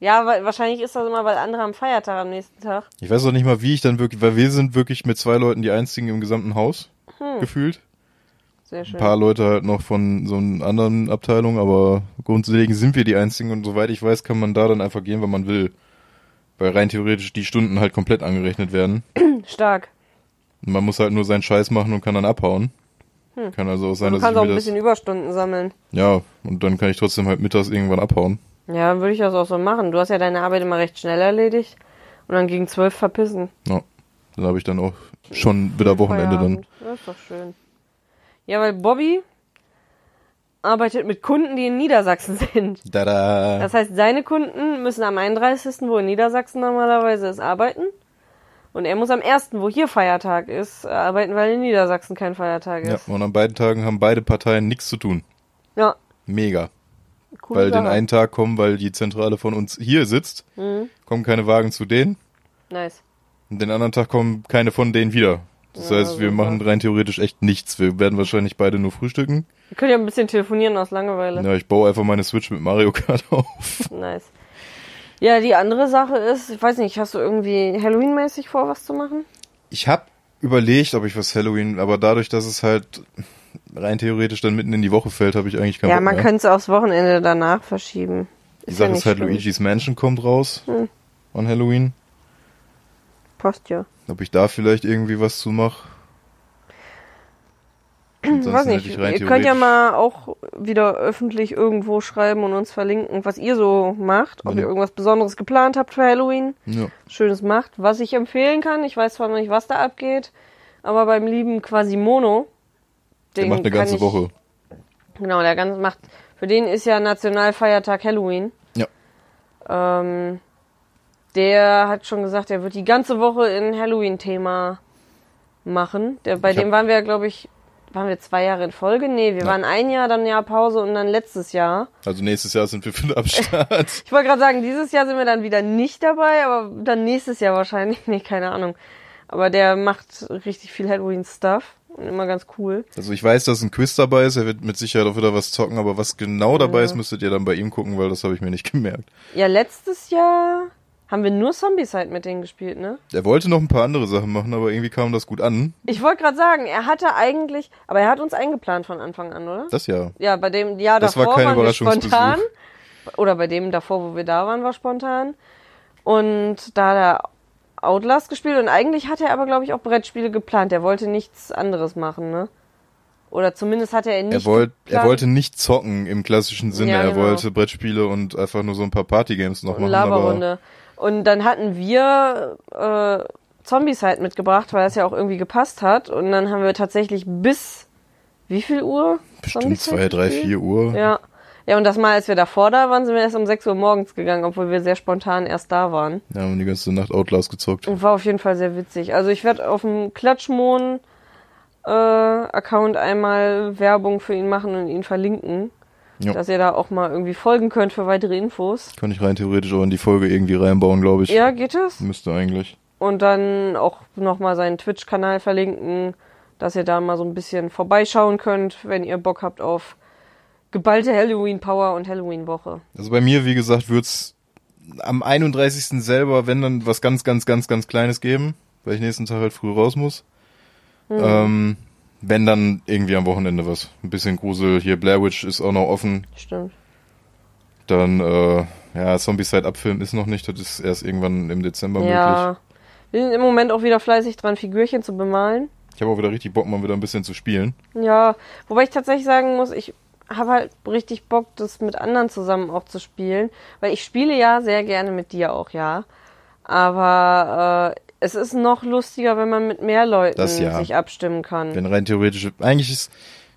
Speaker 2: Ja, wahrscheinlich ist das immer, weil andere am Feiertag am nächsten Tag.
Speaker 1: Ich weiß auch nicht mal, wie ich dann wirklich, weil wir sind wirklich mit zwei Leuten die einzigen im gesamten Haus,
Speaker 2: Hm.
Speaker 1: gefühlt.
Speaker 2: Sehr
Speaker 1: Ein
Speaker 2: schön.
Speaker 1: paar Leute halt noch von so einer anderen Abteilung, aber grundlegend sind wir die einzigen und soweit ich weiß, kann man da dann einfach gehen, wenn man will. Weil rein theoretisch die Stunden halt komplett angerechnet werden. <clears throat>
Speaker 2: Stark.
Speaker 1: Und man muss halt nur seinen Scheiß machen und kann dann abhauen. Kann also auch sein,
Speaker 2: Hm. Du
Speaker 1: dass
Speaker 2: kannst
Speaker 1: ich
Speaker 2: auch ein bisschen Überstunden sammeln.
Speaker 1: ja, und dann kann ich trotzdem halt mittags irgendwann abhauen.
Speaker 2: Ja, dann würde ich das auch so machen. Du hast ja deine Arbeit immer recht schnell erledigt. Und dann gegen zwölf verpissen.
Speaker 1: Ja. Dann habe ich dann auch schon wieder Wochenende dann.
Speaker 2: Feierabend. Das ist doch schön. Ja, weil Bobby arbeitet mit Kunden, die in Niedersachsen <laughs> sind.
Speaker 1: Tada!
Speaker 2: Das heißt, seine Kunden müssen am 31., wo in Niedersachsen normalerweise ist, arbeiten. Und er muss am 1., wo hier Feiertag ist, arbeiten, weil in Niedersachsen kein Feiertag
Speaker 1: Ja,
Speaker 2: ist.
Speaker 1: und an beiden Tagen haben beide Parteien nichts zu tun.
Speaker 2: Ja,
Speaker 1: Mega.
Speaker 2: coole
Speaker 1: weil den einen Tag kommen, weil die Zentrale von uns hier sitzt,
Speaker 2: Mhm.
Speaker 1: kommen keine Wagen zu denen.
Speaker 2: Nice.
Speaker 1: Und den anderen Tag kommen keine von denen wieder. Das
Speaker 2: Ja,
Speaker 1: heißt, wir
Speaker 2: super.
Speaker 1: machen rein theoretisch echt nichts. Wir werden wahrscheinlich beide nur frühstücken.
Speaker 2: Wir können ja ein bisschen telefonieren aus Langeweile.
Speaker 1: Ja, ich baue einfach meine Switch mit Mario Kart auf.
Speaker 2: Nice. Ja, die andere Sache ist, ich weiß nicht, hast du irgendwie Halloween-mäßig vor, was zu machen?
Speaker 1: Ich habe überlegt, ob ich was Halloween, aber dadurch, dass es halt rein theoretisch dann mitten in die Woche fällt, habe ich eigentlich keinen
Speaker 2: ja,
Speaker 1: Bock
Speaker 2: man könnte es aufs Wochenende danach verschieben.
Speaker 1: Die
Speaker 2: ja
Speaker 1: Sache
Speaker 2: nicht
Speaker 1: ist halt,
Speaker 2: schlimm.
Speaker 1: Luigi's Mansion kommt raus
Speaker 2: Hm.
Speaker 1: an Halloween.
Speaker 2: Passt ja.
Speaker 1: Ob ich da vielleicht irgendwie was zu mache. <clears throat>
Speaker 2: weiß nicht, ihr könnt ja mal auch wieder öffentlich irgendwo schreiben und uns verlinken, was ihr so macht, ob
Speaker 1: Ja.
Speaker 2: ihr irgendwas Besonderes geplant habt für Halloween,
Speaker 1: Ja.
Speaker 2: Schönes macht. Was ich empfehlen kann, ich weiß zwar noch nicht, was da abgeht, aber beim lieben Quasimono,
Speaker 1: Der macht eine ganze
Speaker 2: ich,
Speaker 1: Woche.
Speaker 2: Genau, der ganz macht, für den ist ja Nationalfeiertag Halloween.
Speaker 1: Ja.
Speaker 2: Ähm, der hat schon gesagt, er wird die ganze Woche in Halloween-Thema machen. Der, bei
Speaker 1: Ich
Speaker 2: dem waren wir, glaube ich, waren wir zwei Jahre in Folge? Nee, wir
Speaker 1: Ja.
Speaker 2: waren ein Jahr, dann ein Jahr Pause und dann letztes Jahr.
Speaker 1: Also nächstes Jahr sind wir wieder am Start. <laughs>
Speaker 2: Ich wollte gerade sagen, dieses Jahr sind wir dann wieder nicht dabei, aber dann nächstes Jahr wahrscheinlich. <laughs> Nee, keine Ahnung. Aber der macht richtig viel Halloween-Stuff und immer ganz cool.
Speaker 1: Also ich weiß, dass ein Quiz dabei ist, er wird mit Sicherheit auch wieder was zocken, aber was genau dabei
Speaker 2: Ja.
Speaker 1: ist, müsstet ihr dann bei ihm gucken, weil das habe ich mir nicht <laughs> gemerkt.
Speaker 2: Ja, letztes Jahr haben wir nur Zombicide mit denen gespielt, ne?
Speaker 1: Er wollte noch ein paar andere Sachen machen, aber irgendwie kam das gut an.
Speaker 2: Ich wollte gerade sagen, er hatte eigentlich, aber er hat uns eingeplant von Anfang an, oder?
Speaker 1: Das ja.
Speaker 2: Ja, bei dem Jahr
Speaker 1: Das war
Speaker 2: davor
Speaker 1: kein
Speaker 2: waren wir spontan. Oder bei dem davor, wo wir da waren, war spontan. Und da hat er Outlast gespielt und eigentlich hat er aber, glaube ich, auch Brettspiele geplant. Er wollte nichts anderes machen, ne? Oder zumindest hatte er nicht.
Speaker 1: Er, wollt, er wollte nicht zocken im klassischen Sinne.
Speaker 2: Ja,
Speaker 1: er
Speaker 2: genau.
Speaker 1: wollte Brettspiele und einfach nur so ein paar Partygames noch
Speaker 2: eine
Speaker 1: machen. Aber
Speaker 2: Laberrunde. Und dann hatten wir äh, Zombies halt mitgebracht, weil es ja auch irgendwie gepasst hat. Und dann haben wir tatsächlich bis wie viel Uhr?
Speaker 1: Bestimmt zwei, drei, vier Uhr.
Speaker 2: Ja. Ja, und das Mal, als wir davor da waren, sind wir erst um 6 Uhr morgens gegangen, obwohl wir sehr spontan erst da waren.
Speaker 1: Ja, haben die ganze Nacht Outlast gezockt.
Speaker 2: Und war auf jeden Fall sehr witzig. Also ich werde auf dem Klatschmon äh, Account einmal Werbung für ihn machen und ihn verlinken.
Speaker 1: Ja.
Speaker 2: Dass ihr da auch mal irgendwie folgen könnt für weitere Infos.
Speaker 1: Kann ich rein theoretisch auch in die Folge irgendwie reinbauen, glaube ich.
Speaker 2: Ja, geht es?
Speaker 1: Müsste eigentlich.
Speaker 2: Und dann auch nochmal seinen Twitch-Kanal verlinken, dass ihr da mal so ein bisschen vorbeischauen könnt, wenn ihr Bock habt auf geballte Halloween-Power und Halloween-Woche.
Speaker 1: Also bei mir, wie gesagt, wird's am 31. selber, wenn dann was ganz, ganz, ganz, ganz Kleines geben, weil ich nächsten Tag halt früh raus muss. Ähm, wenn dann irgendwie am Wochenende was. Ein bisschen Grusel. Hier Blair Witch ist auch noch offen.
Speaker 2: Stimmt.
Speaker 1: Dann, äh, ja, Zombie-Side Abfilm ist noch nicht. Das ist erst irgendwann im Dezember möglich.
Speaker 2: Ja. Wir sind im Moment auch wieder fleißig dran, Figürchen zu bemalen.
Speaker 1: Ich habe auch wieder richtig Bock, mal wieder ein bisschen zu spielen.
Speaker 2: Ja, wobei ich tatsächlich sagen muss, ich habe halt richtig Bock, das mit anderen zusammen auch zu spielen. Weil ich spiele ja sehr gerne mit dir auch, ja. Aber äh, es ist noch lustiger, wenn man mit mehr Leuten
Speaker 1: Das ja.
Speaker 2: sich abstimmen kann.
Speaker 1: Wenn rein theoretisch, eigentlich ist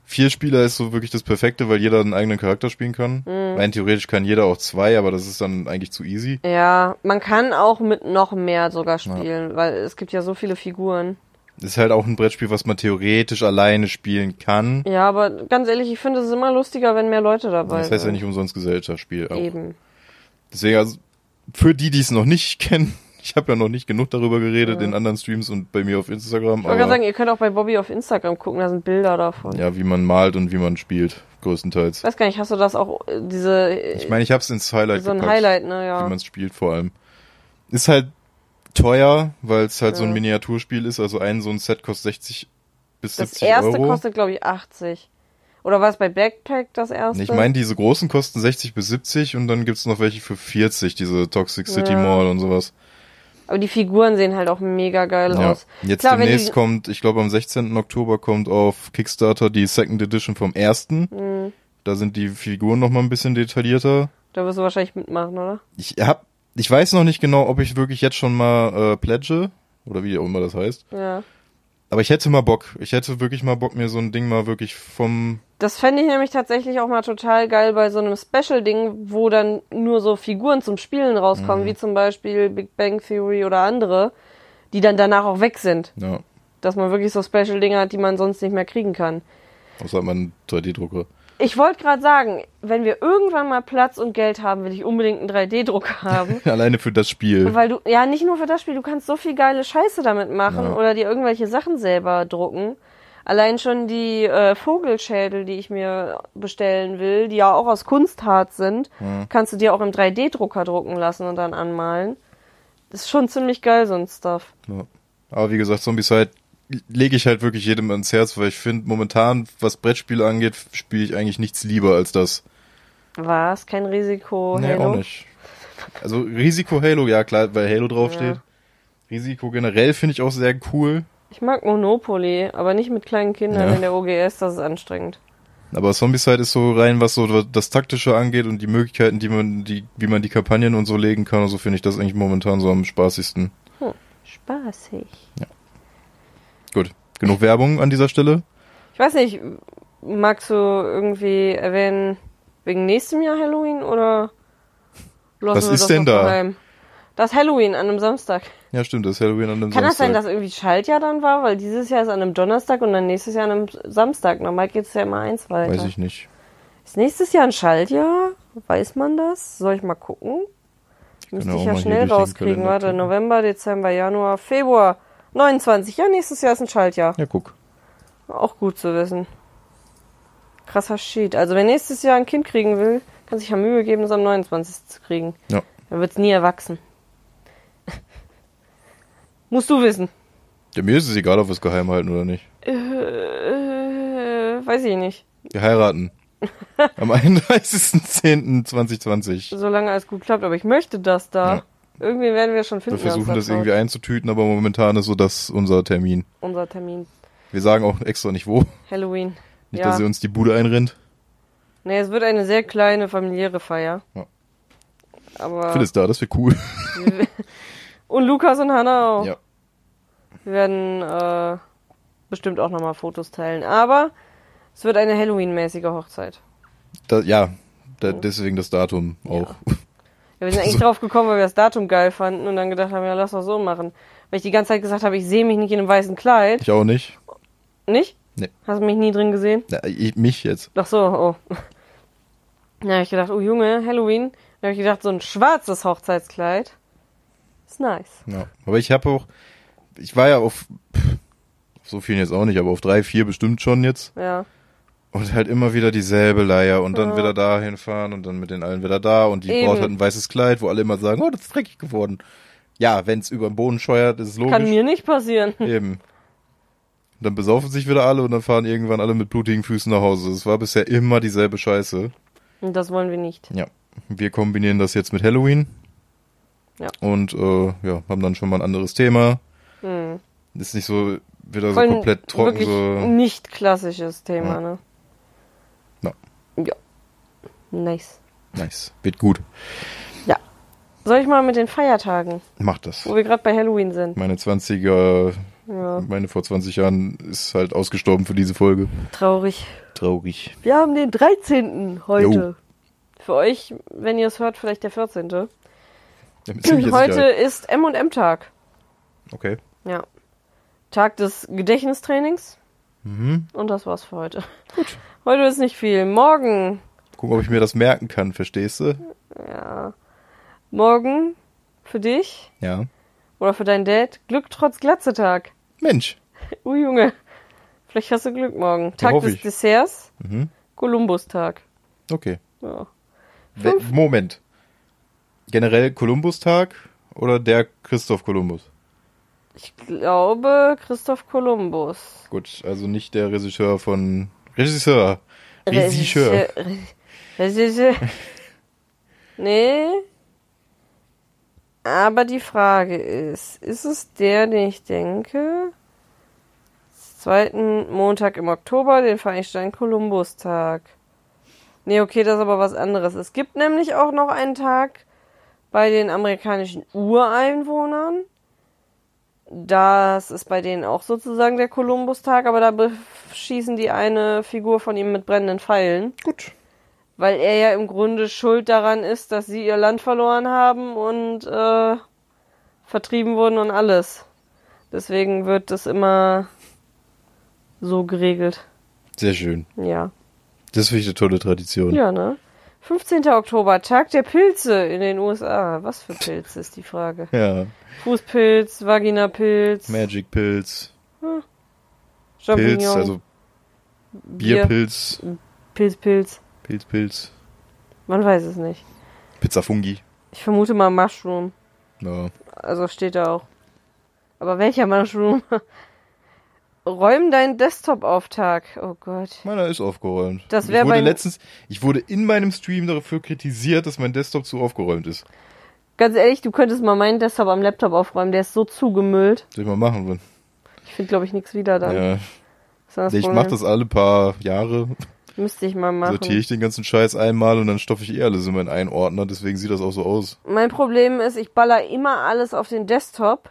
Speaker 1: vier Spieler ist so wirklich das Perfekte, weil jeder einen eigenen Charakter spielen kann.
Speaker 2: Mhm.
Speaker 1: Rein theoretisch kann jeder auch zwei, aber das ist dann eigentlich zu easy.
Speaker 2: Ja, man kann auch mit noch mehr sogar spielen, weil es gibt ja so viele Figuren.
Speaker 1: Ist halt auch ein Brettspiel, was man theoretisch alleine spielen kann.
Speaker 2: Ja, aber ganz ehrlich, ich finde es immer lustiger, wenn mehr Leute dabei
Speaker 1: Das heißt ja
Speaker 2: sind.
Speaker 1: nicht umsonst Gesellschaftsspiel. Auch.
Speaker 2: Eben.
Speaker 1: Deswegen, also, für die, die es noch nicht <laughs> kennen, ich habe ja noch nicht genug darüber geredet in anderen Streams und bei mir auf Instagram,
Speaker 2: Ich wollte sagen, ihr könnt auch bei Bobby auf Instagram gucken, da sind Bilder davon.
Speaker 1: ja, wie man malt und wie man spielt, größtenteils.
Speaker 2: Ich weiß gar nicht, hast du das auch, äh, diese,
Speaker 1: Ich meine, ich habe es ins Highlight
Speaker 2: so ein
Speaker 1: gepackt,
Speaker 2: Highlight, ne,
Speaker 1: wie
Speaker 2: ja.
Speaker 1: man es spielt vor allem. Ist halt teuer, weil es halt so ein
Speaker 2: Ja.
Speaker 1: Miniaturspiel ist, also ein so ein Set kostet 60 bis
Speaker 2: Das
Speaker 1: 70
Speaker 2: erste
Speaker 1: Euro.
Speaker 2: kostet, glaube ich, 80. Oder war es bei Backpack das erste?
Speaker 1: ich meine, diese großen kosten 60 bis 70 und dann gibt's noch welche für 40, diese Toxic City
Speaker 2: Ja.
Speaker 1: Mall und sowas.
Speaker 2: Aber die Figuren sehen halt auch mega geil
Speaker 1: Ja.
Speaker 2: aus.
Speaker 1: Jetzt
Speaker 2: Klar,
Speaker 1: demnächst kommt, ich glaube am 16. Oktober kommt auf Kickstarter die Second Edition vom ersten.
Speaker 2: Mhm.
Speaker 1: Da sind die Figuren noch mal ein bisschen detaillierter.
Speaker 2: Da wirst du wahrscheinlich mitmachen, oder?
Speaker 1: Ich hab, ich weiß noch nicht genau, ob ich wirklich jetzt schon mal äh, pledge oder wie auch immer das heißt.
Speaker 2: Ja.
Speaker 1: Aber ich hätte mal Bock. Ich hätte wirklich mal Bock, mir so ein Ding mal wirklich vom
Speaker 2: Das fände ich nämlich tatsächlich auch mal total geil bei so einem Special-Ding, wo dann nur so Figuren zum Spielen rauskommen,
Speaker 1: Mhm.
Speaker 2: wie zum Beispiel Big Bang Theory oder andere, die dann danach auch weg sind.
Speaker 1: ja,
Speaker 2: Dass man wirklich so Special-Dinge hat, die man sonst nicht mehr kriegen kann.
Speaker 1: außer man 3D-Drucker.
Speaker 2: Ich wollte gerade sagen, wenn wir irgendwann mal Platz und Geld haben, will ich unbedingt einen 3D-Drucker haben. <laughs>
Speaker 1: Alleine für das Spiel.
Speaker 2: Weil du, ja, nicht nur für das Spiel, du kannst so viel geile Scheiße damit machen
Speaker 1: Ja.
Speaker 2: oder dir irgendwelche Sachen selber drucken. Allein schon die äh, Vogelschädel, die ich mir bestellen will, die ja auch aus Kunstharz sind,
Speaker 1: Ja.
Speaker 2: kannst du dir auch im 3D-Drucker drucken lassen und dann anmalen. Das ist schon ziemlich geil, so ein Stuff.
Speaker 1: Ja. Aber wie gesagt, Zombieside lege ich halt wirklich jedem ans Herz, weil ich finde, momentan, was Brettspiele angeht, spiele ich eigentlich nichts lieber als das.
Speaker 2: Was? Kein Risiko,
Speaker 1: nee,
Speaker 2: Halo?
Speaker 1: auch nicht. Also Risiko Halo, ja klar, weil Halo draufsteht.
Speaker 2: Ja.
Speaker 1: Risiko generell finde ich auch sehr cool.
Speaker 2: Ich mag Monopoly, aber nicht mit kleinen Kindern
Speaker 1: Ja.
Speaker 2: in der OGS, das ist anstrengend.
Speaker 1: Aber Zombieside ist so rein, was so das Taktische angeht und die Möglichkeiten, die man, die, wie man die Kampagnen und so legen kann und so finde ich das eigentlich momentan so am spaßigsten.
Speaker 2: Spaßig.
Speaker 1: Gut. Genug Werbung an dieser Stelle.
Speaker 2: Ich weiß nicht, magst du irgendwie erwähnen, wegen nächstem Jahr Halloween oder
Speaker 1: Was ist
Speaker 2: das
Speaker 1: denn da?
Speaker 2: Geheim? Das Halloween an einem Samstag.
Speaker 1: Ja, stimmt, das ist Halloween an einem
Speaker 2: Kann das
Speaker 1: Samstag.
Speaker 2: sein, dass irgendwie Schaltjahr dann war? Weil dieses Jahr ist an einem Donnerstag und dann nächstes Jahr an einem Samstag. Normal geht es ja immer eins weiter.
Speaker 1: Weiß ich nicht.
Speaker 2: Ist nächstes Jahr ein Schaltjahr? Weiß man das? Soll ich mal gucken? Müsste ich ja schnell rauskriegen. Warte. November, Dezember, Januar, Februar. 29. Ja, nächstes Jahr ist ein Schaltjahr.
Speaker 1: Ja, guck.
Speaker 2: Auch gut zu wissen. Krasser Shit. Also wer nächstes Jahr ein Kind kriegen will, kann sich ja Mühe geben, es am 29. zu kriegen.
Speaker 1: Ja.
Speaker 2: Dann wird's nie erwachsen. <laughs> Musst du wissen.
Speaker 1: Ja, mir ist es egal, ob wir es geheim halten oder nicht.
Speaker 2: Äh, weiß ich nicht.
Speaker 1: Wir heiraten. <laughs> Am 31.10.2020.
Speaker 2: Solange alles gut klappt, aber ich möchte das da.
Speaker 1: Ja.
Speaker 2: Irgendwie werden wir schon finden.
Speaker 1: Wir versuchen das
Speaker 2: da
Speaker 1: irgendwie einzutüten, aber momentan ist so das unser Termin.
Speaker 2: Unser Termin.
Speaker 1: Wir sagen auch extra nicht wo.
Speaker 2: Halloween.
Speaker 1: Nicht,
Speaker 2: ja.
Speaker 1: dass sie uns die Bude einrennt.
Speaker 2: Nee, es wird eine sehr kleine familiäre Feier.
Speaker 1: Ja.
Speaker 2: Aber.
Speaker 1: Phil ist da, das wäre cool. <laughs>
Speaker 2: und Lukas und Hannah auch.
Speaker 1: Ja.
Speaker 2: Wir werden äh, bestimmt auch nochmal Fotos teilen. Aber es wird eine Halloween-mäßige Hochzeit.
Speaker 1: Da, ja, da, deswegen das Datum auch.
Speaker 2: Ja, wir sind eigentlich drauf gekommen, weil wir das Datum geil fanden und dann gedacht haben, ja, lass doch so machen. Weil ich die ganze Zeit gesagt habe, ich sehe mich nicht in einem weißen Kleid.
Speaker 1: Ich auch nicht.
Speaker 2: Nicht?
Speaker 1: Nee.
Speaker 2: Hast du mich nie drin gesehen?
Speaker 1: Ja, ich, mich jetzt.
Speaker 2: Ach so, oh. <laughs> Da habe ich gedacht, oh Junge, Halloween. Da habe ich gedacht, so ein schwarzes Hochzeitskleid ist nice.
Speaker 1: Ja. Aber ich habe auch, ich war ja auf, pff, auf so vielen jetzt auch nicht, aber auf drei, vier bestimmt schon jetzt.
Speaker 2: Ja.
Speaker 1: Und halt immer wieder dieselbe Leier und dann
Speaker 2: Ja.
Speaker 1: wieder dahin fahren und dann mit den allen wieder da und die
Speaker 2: Eben.
Speaker 1: braucht halt ein weißes Kleid, wo alle immer sagen, oh, das ist dreckig geworden. Ja, wenn's über den Boden scheuert, ist es logisch.
Speaker 2: Kann mir nicht passieren. <laughs>
Speaker 1: Eben. Und dann besaufen sich wieder alle und dann fahren irgendwann alle mit blutigen Füßen nach Hause. Es war bisher immer dieselbe Scheiße.
Speaker 2: Und das wollen wir nicht.
Speaker 1: Ja. Wir kombinieren das jetzt mit Halloween.
Speaker 2: Ja.
Speaker 1: Und äh, ja, haben dann schon mal ein anderes Thema.
Speaker 2: Hm.
Speaker 1: Ist nicht so wieder so
Speaker 2: Voll ein
Speaker 1: komplett trocken.
Speaker 2: Wirklich
Speaker 1: So.
Speaker 2: nicht klassisches Thema,
Speaker 1: Ja.
Speaker 2: ne?
Speaker 1: Ja.
Speaker 2: Ja. Nice.
Speaker 1: Nice. Wird gut.
Speaker 2: Soll ich mal mit den Feiertagen,
Speaker 1: Mach das.
Speaker 2: wo wir gerade bei Halloween sind?
Speaker 1: Meine 20er,
Speaker 2: Ja,
Speaker 1: meine vor 20 Jahren ist halt ausgestorben für diese Folge.
Speaker 2: traurig.
Speaker 1: Traurig.
Speaker 2: Wir haben den 13. heute. Für euch, wenn ihr es hört, vielleicht der 14.
Speaker 1: Ja, <clears throat>
Speaker 2: Heute ist M&M-Tag.
Speaker 1: Okay.
Speaker 2: Ja. Tag des Gedächtnistrainings.
Speaker 1: Mhm.
Speaker 2: Und das war's für heute. Gut. Heute ist nicht viel. Morgen,
Speaker 1: Gucken, ob ich mir das merken kann, verstehst du?
Speaker 2: ja. Morgen für dich
Speaker 1: Ja.
Speaker 2: oder für deinen Dad Glück trotz Glatze-Tag.
Speaker 1: Mensch. <laughs>
Speaker 2: Oh Junge. Vielleicht hast du Glück morgen. Tag
Speaker 1: hoffe
Speaker 2: des
Speaker 1: ich.
Speaker 2: Desserts,
Speaker 1: Mhm.
Speaker 2: Kolumbus-Tag.
Speaker 1: Okay.
Speaker 2: Ja.
Speaker 1: We Moment. Generell Kolumbustag oder der Christoph Kolumbus?
Speaker 2: Ich glaube Christoph Kolumbus.
Speaker 1: Gut, also nicht der Regisseur von Regisseur. Regisseur.
Speaker 2: Regisseur. Nee. Aber die Frage ist, ist es der, den ich denke? Zweiten Montag im Oktober, den Vereinstein Kolumbus-Tag. Nee, okay, das ist aber was anderes. Es gibt nämlich auch noch einen Tag bei den amerikanischen Ureinwohnern. Das ist bei denen auch sozusagen der Kolumbus-Tag, aber da beschießen die eine Figur von ihm mit brennenden Pfeilen.
Speaker 1: Gut.
Speaker 2: Weil er ja im Grunde schuld daran ist, dass sie ihr Land verloren haben und äh, vertrieben wurden und alles. Deswegen wird das immer so geregelt.
Speaker 1: Sehr schön.
Speaker 2: Ja.
Speaker 1: Das finde ich eine tolle Tradition.
Speaker 2: Ja, ne? 15. Oktober, Tag der Pilze in den USA. Was für Pilze ist die Frage?
Speaker 1: Ja.
Speaker 2: Fußpilz, Vaginapilz,
Speaker 1: Magic Pilz,
Speaker 2: Champignon,
Speaker 1: Pilz, also
Speaker 2: Bier,
Speaker 1: Bierpilz,
Speaker 2: Pilz, Pilz.
Speaker 1: Pilz, Pilz,
Speaker 2: Man weiß es nicht.
Speaker 1: Pizzafungi.
Speaker 2: Ich vermute mal Mushroom.
Speaker 1: Ja.
Speaker 2: Also steht da auch. Aber welcher Mushroom? Räum deinen Desktop auf Tag. Oh Gott.
Speaker 1: Meiner ist aufgeräumt.
Speaker 2: Das
Speaker 1: ich
Speaker 2: wär
Speaker 1: wurde
Speaker 2: bei-
Speaker 1: letztens, ich wurde in meinem Stream dafür kritisiert, dass mein Desktop zu aufgeräumt ist.
Speaker 2: Ganz ehrlich, du könntest mal meinen Desktop am Laptop aufräumen. Der ist so zugemüllt.
Speaker 1: Soll ich mal machen? Wenn,
Speaker 2: Ich finde, glaube ich, nichts wieder dann.
Speaker 1: ja.
Speaker 2: Das
Speaker 1: Ich mache das alle paar Jahre.
Speaker 2: Müsste ich mal machen.
Speaker 1: Sortiere ich den ganzen Scheiß einmal und dann stopfe ich eh alles in einen Ordner. Deswegen sieht das auch so aus.
Speaker 2: Mein Problem ist, ich baller immer alles auf den Desktop,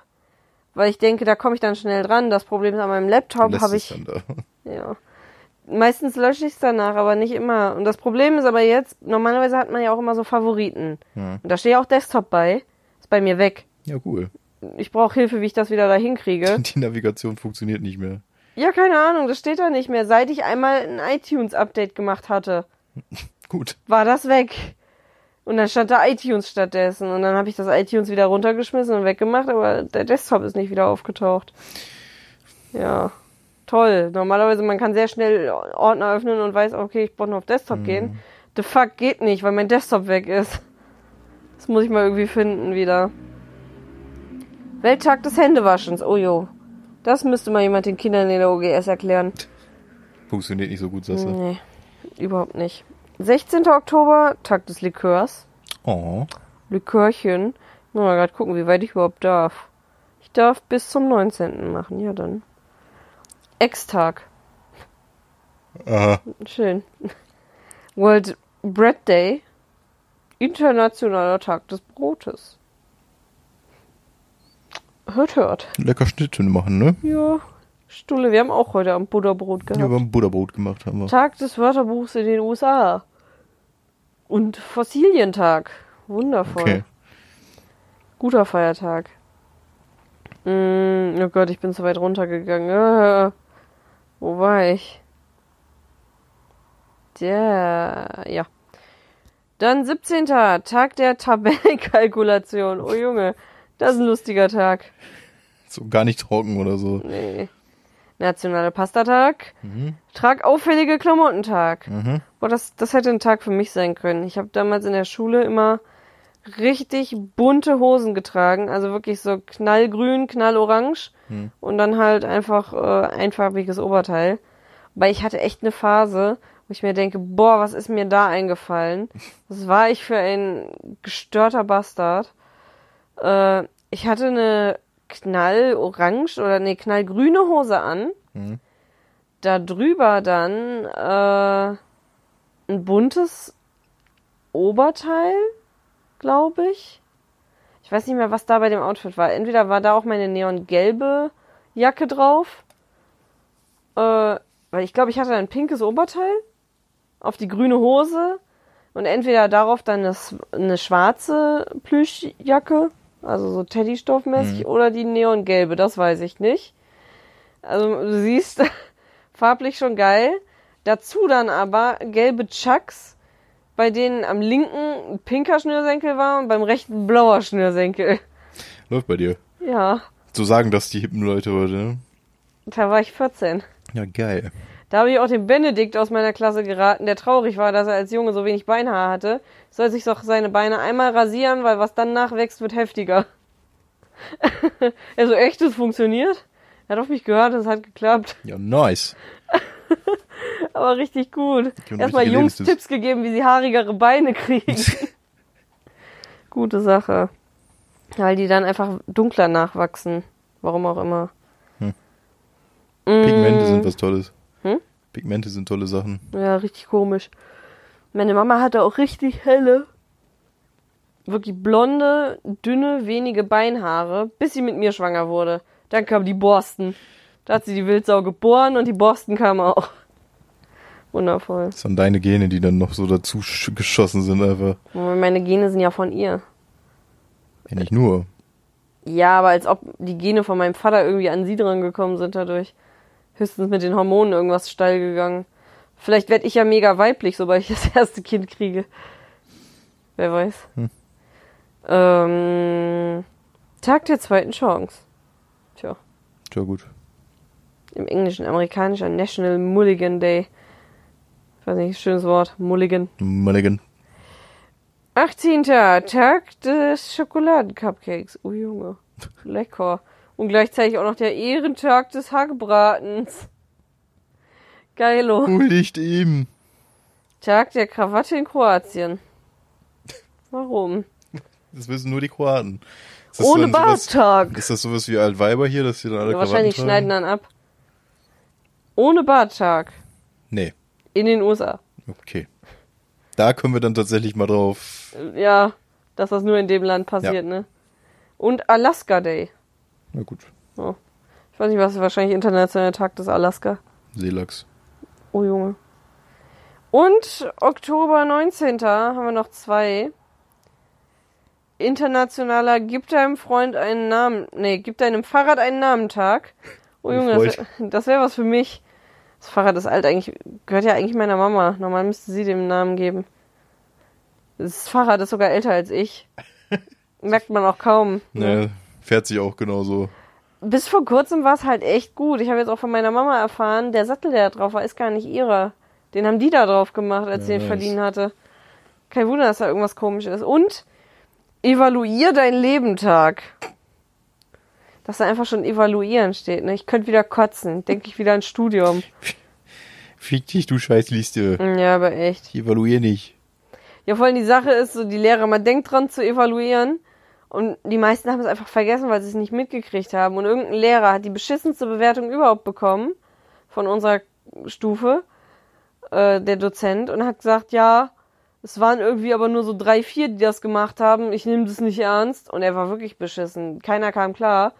Speaker 2: weil ich denke, da komme ich dann schnell dran. Das Problem ist, an meinem Laptop habe ich.
Speaker 1: dann da.
Speaker 2: Ja. Meistens lösche ich es danach, aber nicht immer. Und das Problem ist aber jetzt, normalerweise hat man ja auch immer so Favoriten.
Speaker 1: Ja.
Speaker 2: Und da steht ja auch Desktop bei. Ist bei mir weg.
Speaker 1: Ja, cool.
Speaker 2: Ich brauche Hilfe, wie ich das wieder da hinkriege. <laughs>
Speaker 1: Die Navigation funktioniert nicht mehr.
Speaker 2: Ja, keine Ahnung, das steht da nicht mehr. Seit ich einmal ein iTunes-Update gemacht hatte,
Speaker 1: Gut.
Speaker 2: war das weg. Und dann stand da iTunes stattdessen. Und dann habe ich das iTunes wieder runtergeschmissen und weggemacht, aber der Desktop ist nicht wieder aufgetaucht. Ja, toll. Normalerweise, man kann sehr schnell Ordner öffnen und weiß, okay, ich brauche nur auf Desktop gehen. The fuck geht nicht, weil mein Desktop weg ist. Das muss ich mal irgendwie finden wieder. Welttag des Händewaschens. Oh jo. Das müsste mal jemand den Kindern in der OGS erklären.
Speaker 1: Funktioniert nicht so gut, Sasse.
Speaker 2: Nee, überhaupt nicht. 16. Oktober, Tag des Likörs.
Speaker 1: Oh.
Speaker 2: Likörchen. Mal gerade gucken, wie weit ich überhaupt darf. Ich darf bis zum 19. machen, ja dann. Ex-Tag.
Speaker 1: Aha.
Speaker 2: Schön. World Bread Day. Internationaler Tag des Brotes. Hört, hört.
Speaker 1: Lecker Schnitte machen, ne?
Speaker 2: Ja, Stulle, wir haben auch heute am Butterbrot
Speaker 1: Ja,
Speaker 2: gehabt.
Speaker 1: wir haben Butterbrot gemacht, haben wir.
Speaker 2: Tag des Wörterbuchs in den USA. Und Fossilientag. Wundervoll.
Speaker 1: Okay.
Speaker 2: Guter Feiertag. Mm, oh Gott, ich bin zu weit runtergegangen. Äh, wo war ich? Der, ja. Dann 17. Tag der Tabellenkalkulation. Oh Junge, das ist ein lustiger Tag.
Speaker 1: So gar nicht trocken oder so.
Speaker 2: Nee. Nationaler Pastatag. Trag auffällige Klamottentag.
Speaker 1: Mhm.
Speaker 2: Boah, das, das hätte ein Tag für mich sein können. Ich habe damals in der Schule immer richtig bunte Hosen getragen. Also wirklich so knallgrün, knallorange. Und dann halt einfach äh, einfarbiges Oberteil. Weil ich hatte echt eine Phase, wo ich mir denke, boah, was ist mir da eingefallen? <laughs> Was war ich für ein gestörter Bastard? Äh, ich hatte eine knallorange oder nee, knallgrüne Hose an.
Speaker 1: Mhm.
Speaker 2: Da drüber dann äh, ein buntes Oberteil, glaube ich. Ich weiß nicht mehr, was da bei dem Outfit war. Entweder war da auch meine neongelbe Jacke drauf. Äh, weil ich glaube, ich hatte ein pinkes Oberteil auf die grüne Hose und entweder darauf dann eine, eine schwarze Plüschjacke, also so Teddystoffmäßig, oder die neongelbe, das weiß ich nicht. Also du siehst, <laughs> farblich schon geil. Dazu dann aber gelbe Chucks, bei denen am linken ein pinker Schnürsenkel war und beim rechten blauer Schnürsenkel. <laughs>
Speaker 1: Läuft bei dir.
Speaker 2: Ja,
Speaker 1: So sagen das die hippen Leute heute, ne?
Speaker 2: da war ich 14.
Speaker 1: Ja, geil.
Speaker 2: Da habe ich auch den Benedikt aus meiner Klasse geraten, der traurig war, dass er als Junge so wenig Beinhaar hatte. Soll sich doch seine Beine einmal rasieren, weil was dann nachwächst, wird heftiger. er <laughs> so, echt, das funktioniert? Er hat auf mich gehört, es hat geklappt.
Speaker 1: Ja, nice. <laughs>
Speaker 2: Aber richtig gut. Erstmal Jungs. Tipps gegeben, wie sie haarigere Beine kriegen. <laughs> Gute Sache. Weil die dann einfach dunkler nachwachsen. Warum auch immer.
Speaker 1: Hm. Pigmente
Speaker 2: Mm.
Speaker 1: sind was Tolles. Pigmente sind tolle Sachen.
Speaker 2: Ja, richtig komisch. Meine Mama hatte auch richtig helle, wirklich blonde, dünne, wenige Beinhaare, bis sie mit mir schwanger wurde. Dann kam die Borsten. Da hat sie die Wildsau geboren und die Borsten kamen auch. Wundervoll.
Speaker 1: Das sind deine Gene, die dann noch so dazu sch- geschossen sind einfach.
Speaker 2: Meine Gene sind ja von ihr.
Speaker 1: Ja, nicht nur.
Speaker 2: Ja, aber als ob die Gene von meinem Vater irgendwie an sie dran gekommen sind dadurch. Höchstens mit den Hormonen irgendwas steil gegangen. Vielleicht werde ich ja mega weiblich, sobald ich <laughs> das erste Kind kriege. Wer weiß.
Speaker 1: Hm.
Speaker 2: Ähm, Tag der zweiten Chance. Tja,
Speaker 1: Tja, gut.
Speaker 2: im Englischen, amerikanischer National Mulligan Day. Ich weiß nicht, schönes Wort. Mulligan.
Speaker 1: Mulligan.
Speaker 2: 18. Tag des Schokoladencupcakes. Oh Junge, <laughs> lecker. Und gleichzeitig auch noch der Ehrentag des Hackbratens. Geilo.
Speaker 1: Huldigt ihm.
Speaker 2: Tag der Krawatte in Kroatien. Warum?
Speaker 1: Das wissen nur die Kroaten.
Speaker 2: Ohne Barttag.
Speaker 1: Ist das sowas wie Altweiber hier, dass die dann alle
Speaker 2: Ja, wahrscheinlich
Speaker 1: Krawatten
Speaker 2: schneiden
Speaker 1: tragen?
Speaker 2: dann ab. Ohne Barttag.
Speaker 1: Nee.
Speaker 2: In den USA.
Speaker 1: Okay. Da können wir dann tatsächlich mal drauf.
Speaker 2: Ja, dass das nur in dem Land passiert,
Speaker 1: Ja.
Speaker 2: ne? Und Alaska Day.
Speaker 1: Na gut.
Speaker 2: Ich weiß nicht, was ist wahrscheinlich internationaler Tag des Alaska.
Speaker 1: Seelachs.
Speaker 2: Oh Junge. Und Oktober 19. haben wir noch zwei. Internationaler Gib deinem Freund einen Namen. Nee, gib deinem Fahrrad einen Namentag. Oh Junge, das, wäre was für mich. Das Fahrrad ist alt eigentlich, gehört ja eigentlich meiner Mama. Normal müsste sie dem Namen geben. Das Fahrrad ist sogar älter als ich. <laughs> Merkt man auch kaum.
Speaker 1: Ne, fährt sich auch genauso.
Speaker 2: Bis vor kurzem war es halt echt gut. Ich habe jetzt auch von meiner Mama erfahren, der Sattel, der da drauf war, ist gar nicht ihrer. Den haben die da drauf gemacht, als
Speaker 1: Ja,
Speaker 2: sie ihn
Speaker 1: nice.
Speaker 2: verliehen hatte. Kein Wunder, dass da irgendwas komisch ist. Und evaluier dein Lebentag. Dass da einfach schon evaluieren steht. Ne? Ich könnte wieder kotzen. Denke ich wieder ans Studium.
Speaker 1: Fick dich, du Scheißliste.
Speaker 2: Ja, aber echt.
Speaker 1: Ich evaluiere nicht.
Speaker 2: Ja, vor allem die Sache ist, so die Lehrer, man denkt dran zu evaluieren und die meisten haben es einfach vergessen, weil sie es nicht mitgekriegt haben. Und irgendein Lehrer hat die beschissenste Bewertung überhaupt bekommen von unserer Stufe, äh, der Dozent, und hat gesagt, ja, es waren irgendwie aber nur so drei, vier, die das gemacht haben. Ich nehme das nicht ernst. Und er war wirklich beschissen. Keiner kam klar.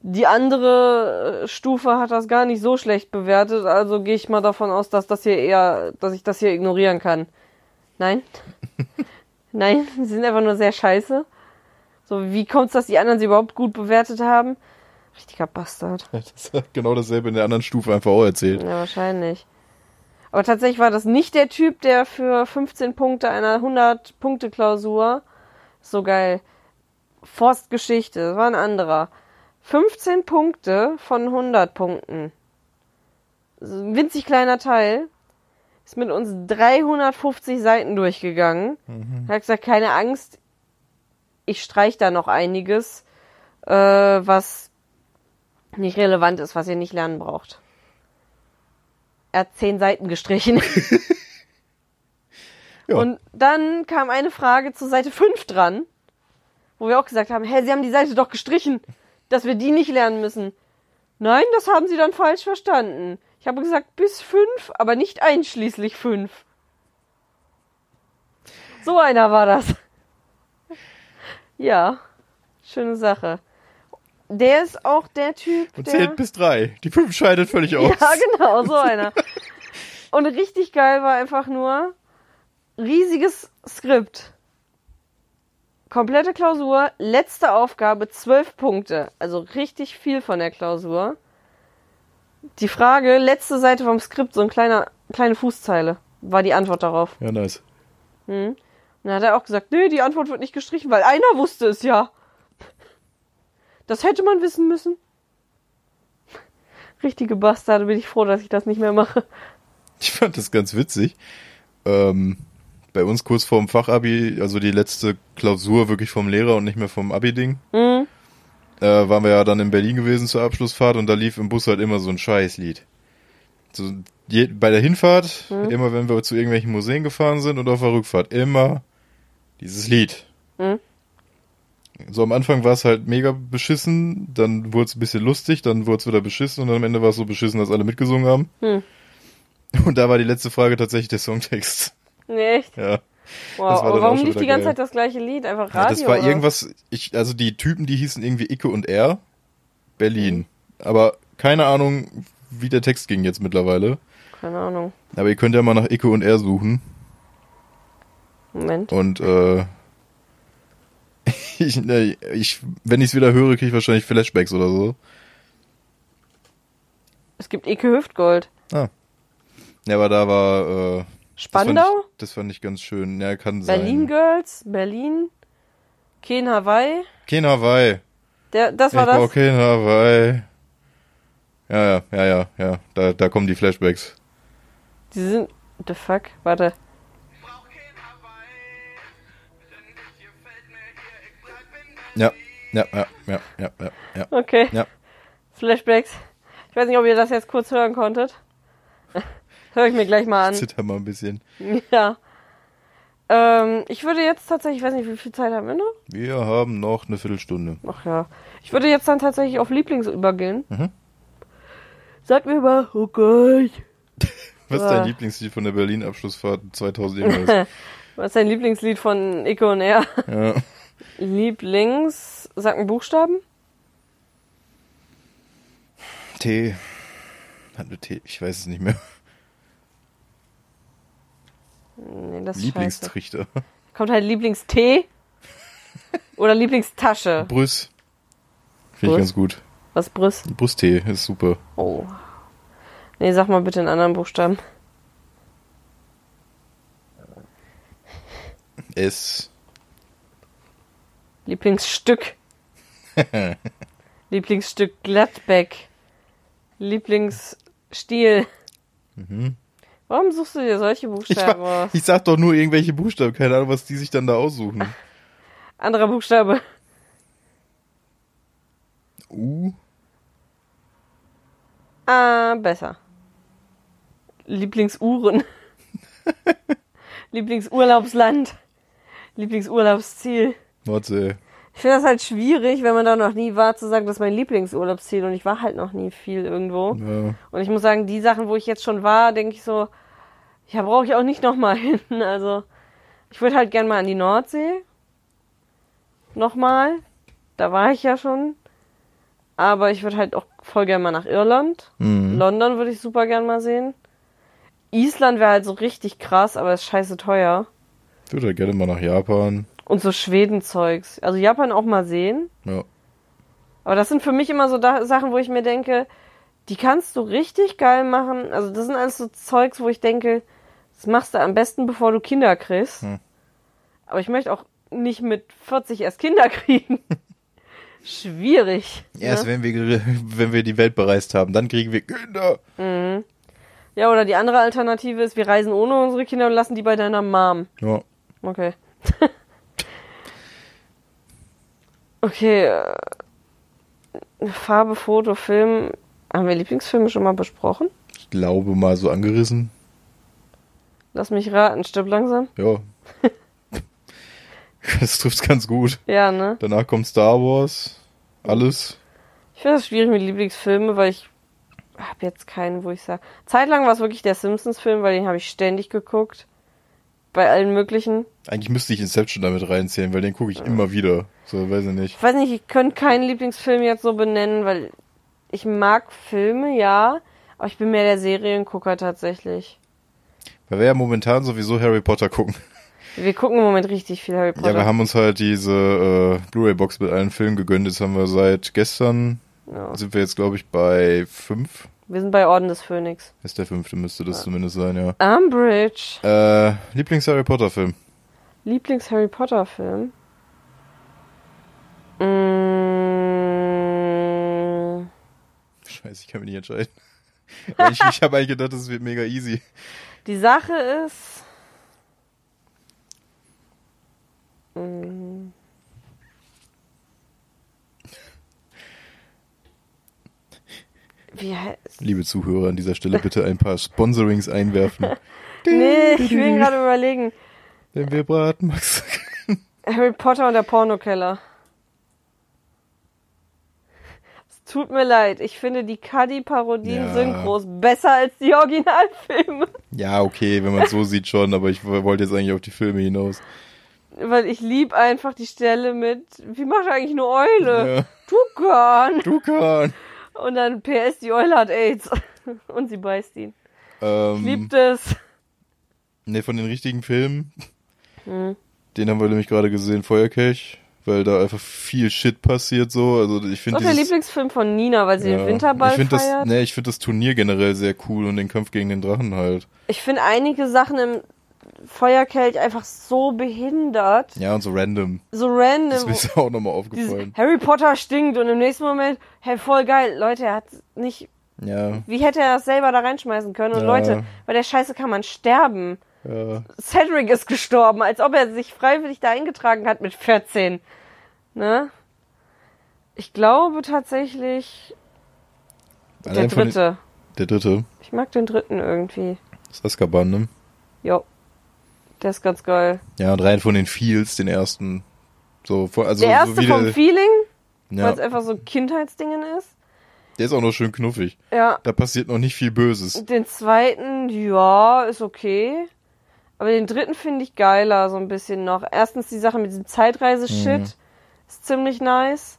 Speaker 2: Die andere äh, Stufe hat das gar nicht so schlecht bewertet, also gehe ich mal davon aus, dass das hier eher, dass ich das hier ignorieren kann. Nein? <laughs> Nein, sie sind einfach nur sehr scheiße. So, wie kommt's, dass die anderen sie überhaupt gut bewertet haben? Richtiger Bastard.
Speaker 1: Das hat <laughs> genau dasselbe in der anderen Stufe einfach auch erzählt.
Speaker 2: Ja, wahrscheinlich. Aber tatsächlich war das nicht der Typ, der für 15 Punkte einer 100-Punkte-Klausur, so geil, Forstgeschichte, das war ein anderer. 15 Punkte von 100 Punkten. Ein winzig kleiner Teil. Ist mit uns 350 Seiten durchgegangen.
Speaker 1: Mhm.
Speaker 2: Hat gesagt, keine Angst, ich streich da noch einiges, äh, was nicht relevant ist, was ihr nicht lernen braucht. Er hat zehn Seiten gestrichen. <laughs>
Speaker 1: Ja.
Speaker 2: Und dann kam eine Frage zu Seite 5 dran, wo wir auch gesagt haben, hä, Sie haben die Seite doch gestrichen, dass wir die nicht lernen müssen. Nein, das haben Sie dann falsch verstanden. Ich habe gesagt bis 5, aber nicht einschließlich 5. So einer war das. Ja, schöne Sache. Der ist auch der Typ,
Speaker 1: Und
Speaker 2: der...
Speaker 1: zählt bis drei. Die fünf scheidet völlig aus.
Speaker 2: Ja, <laughs> genau, so einer. <laughs> Und richtig geil war einfach nur riesiges Skript. Komplette Klausur, letzte Aufgabe, zwölf Punkte. Also richtig viel von der Klausur. Die Frage, letzte Seite vom Skript, so ein kleiner, kleine Fußzeile, war die Antwort darauf.
Speaker 1: Ja, nice.
Speaker 2: Und dann hat er auch gesagt, nee, die Antwort wird nicht gestrichen, weil einer wusste es ja. Das hätte man wissen müssen. Richtige Bastarde, bin ich froh, dass ich das nicht mehr mache.
Speaker 1: Ich fand das ganz witzig. Ähm, bei uns kurz vorm Fachabi, also die letzte Klausur wirklich vom Lehrer und nicht mehr vom Abi-Ding,
Speaker 2: Mhm.
Speaker 1: äh, waren wir ja dann in Berlin gewesen zur Abschlussfahrt und da lief im Bus halt immer so ein Scheißlied. So, je, bei der Hinfahrt, immer wenn wir zu irgendwelchen Museen gefahren sind und auf der Rückfahrt, immer dieses Lied.
Speaker 2: Mhm.
Speaker 1: So am Anfang war es halt mega beschissen, dann wurde es ein bisschen lustig, dann wurde es wieder beschissen und dann am Ende war es so beschissen, dass alle mitgesungen haben.
Speaker 2: Hm.
Speaker 1: Und da war die letzte Frage tatsächlich der Songtext.
Speaker 2: Nee, echt?
Speaker 1: Ja.
Speaker 2: Wow, aber warum lief die ganze
Speaker 1: geil.
Speaker 2: Zeit das gleiche Lied? Einfach
Speaker 1: Ja,
Speaker 2: Radio?
Speaker 1: das war
Speaker 2: oder?
Speaker 1: irgendwas, ich, also die Typen, die hießen irgendwie Icke und R, Berlin.
Speaker 2: Mhm.
Speaker 1: Aber keine Ahnung, wie der Text ging jetzt mittlerweile.
Speaker 2: Keine Ahnung.
Speaker 1: Aber ihr könnt ja mal nach Icke und R suchen.
Speaker 2: Moment.
Speaker 1: Und äh, <laughs> ich, ne, ich, wenn ich es wieder höre, kriege ich wahrscheinlich Flashbacks oder so.
Speaker 2: Es gibt Ike Hüftgold.
Speaker 1: Ah. Ja, aber da war äh, das fand,
Speaker 2: Spandau?
Speaker 1: ich, das fand ich ganz schön. Ja, kann
Speaker 2: Berlin
Speaker 1: sein.
Speaker 2: Girls? Berlin? Ken Hawaii?
Speaker 1: Kein Hawaii.
Speaker 2: Der, das
Speaker 1: Ich
Speaker 2: war
Speaker 1: brauch
Speaker 2: das?
Speaker 1: kein Hawaii. Ja, ja, ja, ja, ja. Da, da kommen die Flashbacks.
Speaker 2: Die sind. The fuck? Warte.
Speaker 1: Ja, ja, ja, ja, ja, ja, ja.
Speaker 2: Okay.
Speaker 1: Ja.
Speaker 2: Flashbacks. Ich weiß nicht, ob ihr das jetzt kurz hören konntet. <laughs> Hör ich mir gleich mal an.
Speaker 1: Zitter mal ein bisschen. <laughs>
Speaker 2: Ja. Ähm, ich würde jetzt tatsächlich, ich weiß nicht, wie viel Zeit haben wir noch?
Speaker 1: Wir haben noch eine Viertelstunde.
Speaker 2: Ach ja. Ich würde jetzt dann tatsächlich auf Lieblings übergehen.
Speaker 1: Mhm.
Speaker 2: Sag mir mal, oh Gott. <laughs>
Speaker 1: Was ist
Speaker 2: Ah.
Speaker 1: dein Lieblingslied von der Berlin-Abschlussfahrt 2000 irgendwas?
Speaker 2: Was ist dein Lieblingslied von Ico und Er?
Speaker 1: ja.
Speaker 2: Lieblings. Sag einen Buchstaben?
Speaker 1: T. Hat eine T, ich weiß es nicht mehr.
Speaker 2: Nee, das ist scheiße.
Speaker 1: Lieblingstrichter.
Speaker 2: Kommt halt Lieblingstee <laughs> oder Lieblingstasche.
Speaker 1: Brüss. Finde ich ganz gut.
Speaker 2: Was Brüss?
Speaker 1: Brusttee ist super.
Speaker 2: Oh. Nee, sag mal bitte einen anderen Buchstaben.
Speaker 1: S.
Speaker 2: Lieblingsstück. <laughs> Lieblingsstück Gladbeck. Lieblingsstil. Warum suchst du dir solche
Speaker 1: Mhm. Ich,
Speaker 2: Buchstaben
Speaker 1: war,
Speaker 2: aus?
Speaker 1: ich sag doch nur irgendwelche Buchstaben, keine Ahnung, was die sich dann da aussuchen. <laughs>
Speaker 2: Anderer Buchstabe.
Speaker 1: U.
Speaker 2: Ah, besser. Lieblingsuhren. <laughs> Lieblingsurlaubsland. Lieblingsurlaubsziel.
Speaker 1: Warte.
Speaker 2: Ich finde das halt schwierig, wenn man da noch nie war, zu sagen, das ist mein Lieblingsurlaubsziel. Und ich war halt noch nie viel irgendwo.
Speaker 1: Ja.
Speaker 2: Und ich muss sagen, die Sachen, wo ich jetzt schon war, denke ich so, ja, brauche ich auch nicht nochmal <laughs> hin. Also, ich würde halt gern mal an die Nordsee. Nochmal. Da war ich ja schon. Aber ich würde halt auch voll gerne mal nach Irland.
Speaker 1: Mhm.
Speaker 2: London würde ich super gern mal sehen. Island wäre halt so richtig krass, aber ist scheiße teuer.
Speaker 1: Ich würde halt gerne mal nach Japan.
Speaker 2: Und so Schweden-Zeugs. Also Japan auch mal sehen.
Speaker 1: Ja.
Speaker 2: Aber das sind für mich immer so da Sachen, wo ich mir denke, die kannst du richtig geil machen. Also das sind alles so Zeugs, wo ich denke, das machst du am besten, bevor du Kinder kriegst.
Speaker 1: Hm.
Speaker 2: Aber ich möchte auch nicht mit 40 erst Kinder <laughs> kriegen. Schwierig.
Speaker 1: Erst
Speaker 2: ne?
Speaker 1: wenn wir, wenn wir die Welt bereist haben, dann kriegen wir Kinder.
Speaker 2: Ja, oder die andere Alternative ist, wir reisen ohne unsere Kinder und lassen die bei deiner Mom.
Speaker 1: Ja.
Speaker 2: Okay. <laughs> okay. äh, Farbe, Foto, Film. Haben wir Lieblingsfilme schon mal besprochen?
Speaker 1: Ich glaube mal so angerissen.
Speaker 2: Lass mich raten, stirb langsam.
Speaker 1: Ja. <laughs> das trifft's ganz gut.
Speaker 2: Ja, ne?
Speaker 1: Danach kommt Star Wars. Alles.
Speaker 2: Ich finde das schwierig mit Lieblingsfilmen, weil ich habe jetzt keinen, wo ich sage. Zeitlang war es wirklich der Simpsons-Film, weil den habe ich ständig geguckt. Bei allen möglichen.
Speaker 1: Eigentlich müsste ich Inception damit reinzählen, weil den gucke ich immer wieder. So, weiß ich nicht.
Speaker 2: Ich weiß nicht, ich könnte keinen Lieblingsfilm jetzt so benennen, weil ich mag Filme, ja, aber ich bin mehr der Seriengucker tatsächlich.
Speaker 1: Weil wir ja momentan sowieso Harry Potter gucken.
Speaker 2: Wir gucken im Moment richtig viel Harry Potter.
Speaker 1: Ja, wir haben uns halt diese äh, Blu-ray-Box mit allen Filmen gegönnt. Das haben wir seit gestern.
Speaker 2: Ja.
Speaker 1: Sind wir jetzt, glaube ich, bei fünf.
Speaker 2: Wir sind bei Orden des Phönix.
Speaker 1: Ist der fünfte, müsste das zumindest sein, ja.
Speaker 2: Umbridge.
Speaker 1: Äh, Lieblings-Harry Potter-Film.
Speaker 2: Lieblings-Harry Potter-Film? Mm,
Speaker 1: Scheiße, ich kann mich nicht entscheiden. <laughs> Ich ich habe eigentlich gedacht, das wird mega easy.
Speaker 2: die Sache ist. Mm, Wie heißt.
Speaker 1: Liebe Zuhörer, an dieser Stelle bitte ein paar Sponsorings einwerfen. <laughs>
Speaker 2: Nee, ich will gerade überlegen.
Speaker 1: Denn wir braten Max. <laughs>
Speaker 2: Harry Potter und der Pornokeller. Es tut mir leid, ich finde die Cuddy-Parodien
Speaker 1: Ja.
Speaker 2: Synchros besser als die Originalfilme.
Speaker 1: Ja, okay, wenn man es so sieht schon, aber ich wollte jetzt eigentlich auf die Filme hinaus.
Speaker 2: Weil ich lieb einfach die Stelle mit, wie macht eigentlich eine Eule?
Speaker 1: Ja.
Speaker 2: Tukan.
Speaker 1: Dukan.
Speaker 2: Und dann PS, die Eule hat AIDS. <laughs> Und sie beißt ihn.
Speaker 1: Ähm,
Speaker 2: Ich lieb das.
Speaker 1: Ne, von den richtigen Filmen.
Speaker 2: Hm.
Speaker 1: Den haben wir nämlich gerade gesehen, Feuerkelch, weil da einfach viel Shit passiert so. Also ich
Speaker 2: Das
Speaker 1: finde
Speaker 2: ist auch der Lieblingsfilm von Nina, weil sie den Winterball
Speaker 1: ich finde das,
Speaker 2: feiert.
Speaker 1: ne, ich finde das Turnier generell sehr cool und den Kampf gegen den Drachen halt.
Speaker 2: Ich finde einige Sachen im Feuerkelch einfach so behindert.
Speaker 1: Ja, und so random.
Speaker 2: So random.
Speaker 1: Das ist mir auch nochmal aufgefallen.
Speaker 2: Harry Potter stinkt und im nächsten Moment, hey, voll geil. Leute, er hat nicht.
Speaker 1: Ja,
Speaker 2: Wie hätte er das selber da reinschmeißen können? Und
Speaker 1: Ja.
Speaker 2: Leute, bei der Scheiße kann man sterben.
Speaker 1: ja.
Speaker 2: Cedric ist gestorben, als ob er sich freiwillig da eingetragen hat mit 14. Ne? Ich glaube tatsächlich der
Speaker 1: Allein den-
Speaker 2: dritte.
Speaker 1: Der dritte.
Speaker 2: Ich mag den dritten irgendwie.
Speaker 1: Das ist Azkaban, ne?
Speaker 2: Jo. Der ist ganz geil.
Speaker 1: Ja, und rein von den Feels, den ersten. So, vor- also
Speaker 2: der erste
Speaker 1: so wie
Speaker 2: vom Feeling,
Speaker 1: ja,
Speaker 2: weil es einfach so Kindheitsdingen ist.
Speaker 1: der ist auch noch schön knuffig.
Speaker 2: Ja.
Speaker 1: Da passiert noch nicht viel Böses.
Speaker 2: Den zweiten, ja, ist okay. Aber den dritten finde ich geiler, so ein bisschen noch. Erstens die Sache mit diesem Zeitreise-Shit
Speaker 1: Mhm.
Speaker 2: ist ziemlich nice.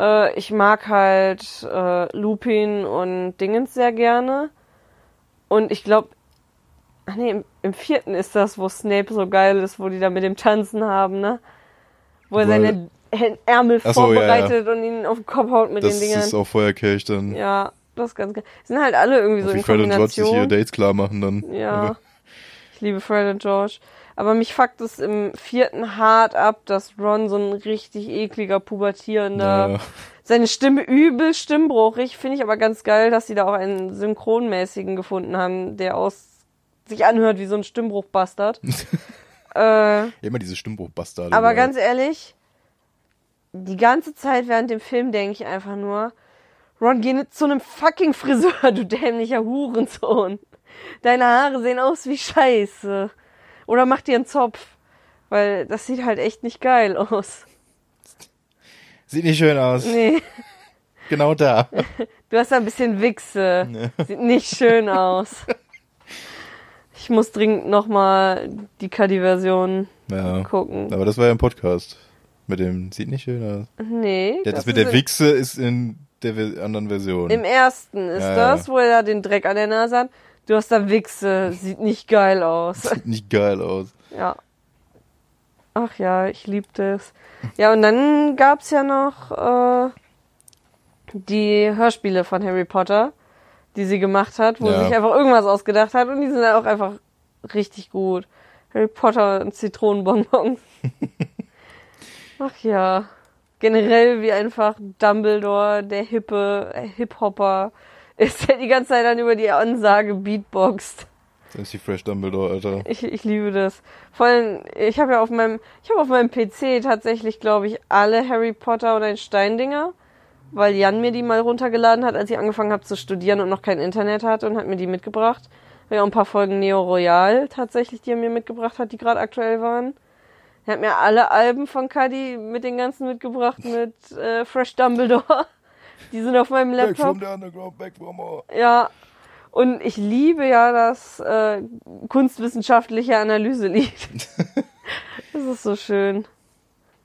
Speaker 2: Äh, ich mag halt äh, Lupin und Dingens sehr gerne. Und ich glaube, ach nee, im, im vierten ist das, wo Snape so geil ist, wo die da mit dem Tanzen haben, ne? Wo er
Speaker 1: Weil-
Speaker 2: seine Hä- Ärmel
Speaker 1: Ach so, ja, ja.
Speaker 2: vorbereitet und ihn auf den Kopf haut mit
Speaker 1: Das
Speaker 2: den Dingern.
Speaker 1: ist auch Feuerkelch dann.
Speaker 2: ja, das ist ganz geil. Sind halt alle irgendwie so
Speaker 1: wie
Speaker 2: in
Speaker 1: Fred und George sich ihre
Speaker 2: Kombination.
Speaker 1: Dates klar machen dann.
Speaker 2: Ja. Ich liebe Fred und George. Aber mich fuckt es im vierten hart ab, dass Ron so ein richtig ekliger, pubertierender,
Speaker 1: Ja.
Speaker 2: seine Stimme übel stimmbruchig. Finde ich aber ganz geil, dass sie da auch einen synchronmäßigen gefunden haben, der aus sich anhört wie so ein Stimmbruchbastard. <laughs> äh,
Speaker 1: Immer diese Stimmbruchbastarde.
Speaker 2: aber
Speaker 1: überall.
Speaker 2: ganz ehrlich, die ganze Zeit während dem Film denke ich einfach nur, Ron, geh nicht zu einem fucking Friseur, <laughs> du dämlicher Hurensohn. Deine Haare sehen aus wie Scheiße. Oder mach dir einen Zopf. Weil das sieht halt echt nicht geil aus.
Speaker 1: Sieht nicht schön aus.
Speaker 2: Nee,
Speaker 1: Genau da. <laughs>
Speaker 2: du hast da ein bisschen Wichse.
Speaker 1: Ne.
Speaker 2: Sieht nicht schön aus. Ich muss dringend nochmal die Cuddy-Version
Speaker 1: Ja.
Speaker 2: gucken.
Speaker 1: Aber das war ja im Podcast. Mit dem, sieht nicht schön aus.
Speaker 2: Nee.
Speaker 1: Ja, das, mit der Wichse ist in der anderen Version.
Speaker 2: Im ersten ist
Speaker 1: Ja,
Speaker 2: das, wo er den Dreck an der Nase hat. Du hast da Wichse, sieht nicht geil aus.
Speaker 1: Sieht nicht geil aus.
Speaker 2: Ja. Ach ja, ich lieb das. Ja, und dann gab's ja noch äh, die Hörspiele von Harry Potter, die sie gemacht hat, wo
Speaker 1: Ja.
Speaker 2: sie sich einfach irgendwas ausgedacht hat und die sind auch einfach richtig gut. Harry Potter und Zitronenbonbons. <laughs> Ach ja. Generell wie einfach Dumbledore, der hippe äh, Hip-Hopper, ist der die ganze Zeit dann über die Ansage Beatboxt.
Speaker 1: Das ist die Fresh Dumbledore, Alter.
Speaker 2: Ich, ich liebe das. Vor allem, ich habe ja auf meinem, ich habe auf meinem PC tatsächlich, glaube ich, alle Harry Potter oder den Steindinger, weil Jan mir die mal runtergeladen hat, als ich angefangen habe zu studieren und noch kein Internet hatte und hat mir die mitgebracht. Ja, ein paar Folgen Neo Royal tatsächlich, die er mir mitgebracht hat, die gerade aktuell waren. Er hat mir alle Alben von Cuddy mit den ganzen mitgebracht mit äh, Fresh Dumbledore. <laughs> Die sind auf meinem Laptop. Ja, und ich liebe ja das äh, kunstwissenschaftliche Analyselied. <laughs> das ist so schön.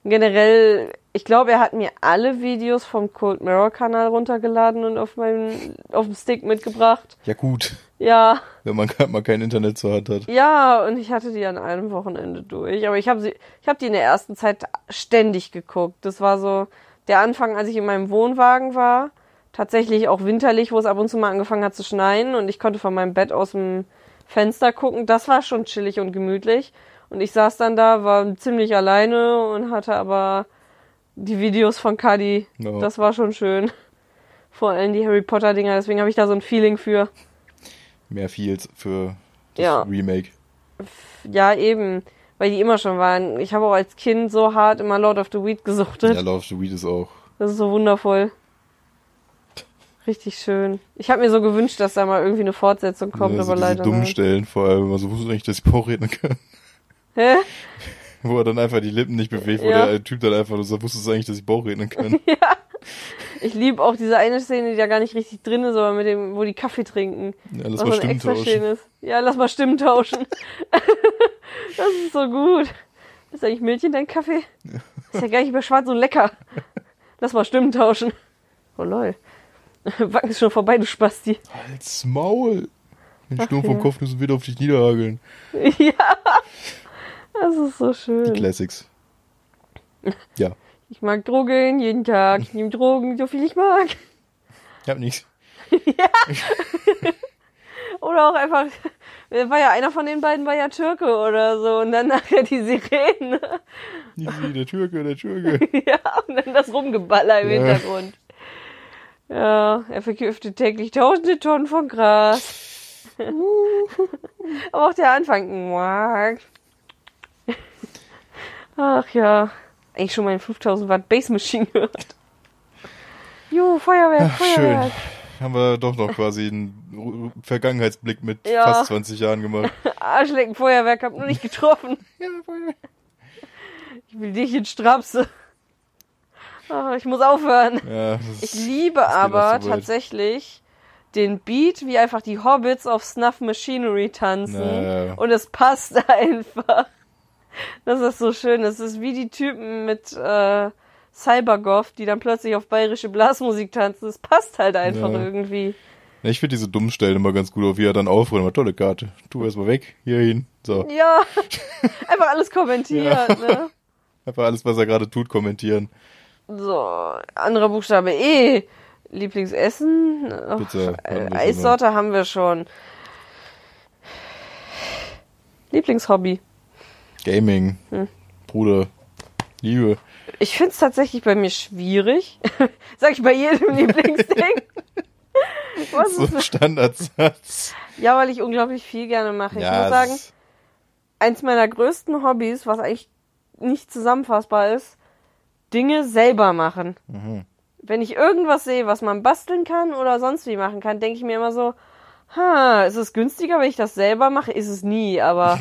Speaker 2: Generell, ich glaube, er hat mir alle Videos vom Cold Mirror Kanal runtergeladen und auf meinem auf dem Stick mitgebracht.
Speaker 1: Ja gut,
Speaker 2: Ja,
Speaker 1: wenn man gerade mal kein Internet zur Hand hat.
Speaker 2: ja, und ich hatte die an einem Wochenende durch. Aber ich habe sie, ich habe die in der ersten Zeit ständig geguckt. Das war so der Anfang, als ich in meinem Wohnwagen war. Tatsächlich auch winterlich, wo es ab und zu mal angefangen hat zu schneien und ich konnte von meinem Bett aus dem Fenster gucken. Das war schon chillig und gemütlich. Und ich saß dann da, war ziemlich alleine und hatte aber die Videos von Cuddy.
Speaker 1: Ja.
Speaker 2: Das war schon schön. Vor allem die Harry Potter Dinger, deswegen habe ich da so ein Feeling für.
Speaker 1: Mehr Feels für das
Speaker 2: Ja.
Speaker 1: Remake.
Speaker 2: Ja, eben. Weil die immer schon waren. Ich habe auch als Kind so hart immer Lord of the Weed gesuchtet.
Speaker 1: Ja, Love of the Weed ist auch.
Speaker 2: Das ist so wundervoll. Richtig schön. Ich habe mir so gewünscht, dass da mal irgendwie eine Fortsetzung kommt,
Speaker 1: also
Speaker 2: aber leider
Speaker 1: dummen. Stellen vor allem. Also wusstest du eigentlich, dass ich Bauchredner kann?
Speaker 2: Hä? <laughs> <laughs>
Speaker 1: Wo er dann einfach die Lippen nicht bewegt, wo
Speaker 2: Ja.
Speaker 1: der Typ dann einfach so, wusstest du eigentlich, dass ich Bauchredner kann? <laughs>
Speaker 2: Ich liebe auch diese eine Szene, die da gar nicht richtig drin ist, aber mit dem, wo die Kaffee trinken.
Speaker 1: Ja, lass
Speaker 2: Was
Speaker 1: mal
Speaker 2: so
Speaker 1: Stimmen tauschen.
Speaker 2: ist. Ja, lass mal Stimmen tauschen. <laughs> das ist so gut. Ist eigentlich Milch dein Kaffee? Ist ja gar nicht mehr schwarz und lecker. Lass mal Stimmen tauschen. Oh lol. Wacken ist schon vorbei, du Spasti.
Speaker 1: Halt's Maul! Den Sturm vom
Speaker 2: ja.
Speaker 1: Kopf müssen wieder auf dich niederhageln.
Speaker 2: ja. Das ist so
Speaker 1: Die
Speaker 2: schön.
Speaker 1: Classics. Ja,
Speaker 2: Ich mag Drogen jeden Tag. Ich nehme Drogen, so viel ich mag.
Speaker 1: ich hab nichts.
Speaker 2: Oder auch einfach, war ja einer von den beiden war ja Türke oder so. Und dann nachher die Sirenen.
Speaker 1: Easy, der Türke, der Türke.
Speaker 2: ja, und dann das Rumgeballer im
Speaker 1: Ja.
Speaker 2: Hintergrund. Ja, er vergiftet täglich tausende Tonnen von Gras. Aber auch der Anfang. Ach ja, eigentlich schon mal 5000 Watt Bass Machine gehört. Jo, Feuerwerk,
Speaker 1: Ach, schön.
Speaker 2: Feuerwerk.
Speaker 1: Haben wir doch noch quasi einen Vergangenheitsblick mit
Speaker 2: Ja.
Speaker 1: fast 20 Jahren gemacht. <laughs>
Speaker 2: Arschlecken, Feuerwerk, hab nur nicht getroffen. Ich will dich in Strapse. Ah, ich muss aufhören.
Speaker 1: Ja,
Speaker 2: Ich liebe aber tatsächlich den Beat, wie einfach die Hobbits auf Snuff Machinery tanzen.
Speaker 1: Ja, ja.
Speaker 2: Und es passt <laughs> einfach. Das ist so schön. Das ist wie die Typen mit äh, Cybergoth, die dann plötzlich auf bayerische Blasmusik tanzen. Es passt halt einfach
Speaker 1: Ja.
Speaker 2: irgendwie.
Speaker 1: Ja, ich finde diese dummen Stellen immer ganz gut, auf wie er dann aufräumt. Immer Tolle Karte. Tu erstmal weg, hier hin. So.
Speaker 2: Ja, einfach alles kommentiert. Ne?
Speaker 1: Einfach alles, was er gerade tut, kommentieren.
Speaker 2: So, anderer Buchstabe E. Lieblingsessen?
Speaker 1: Bitte,
Speaker 2: äh, Eissorte haben wir schon. Lieblingshobby.
Speaker 1: Gaming.
Speaker 2: Hm.
Speaker 1: Bruder. Liebe.
Speaker 2: Ich find's tatsächlich bei mir schwierig. <laughs> Sag ich bei jedem <laughs> Lieblingsding. <laughs> Was
Speaker 1: So
Speaker 2: ist
Speaker 1: ein Standardsatz.
Speaker 2: Ja, weil ich unglaublich viel gerne mache. Ich muss sagen,
Speaker 1: es-
Speaker 2: eins meiner größten Hobbys, was eigentlich nicht zusammenfassbar ist, Dinge selber machen.
Speaker 1: Mhm.
Speaker 2: Wenn ich irgendwas sehe, was man basteln kann oder sonst wie machen kann, denke ich mir immer so, ha, ist es günstiger, wenn ich das selber mache? Ist es nie, aber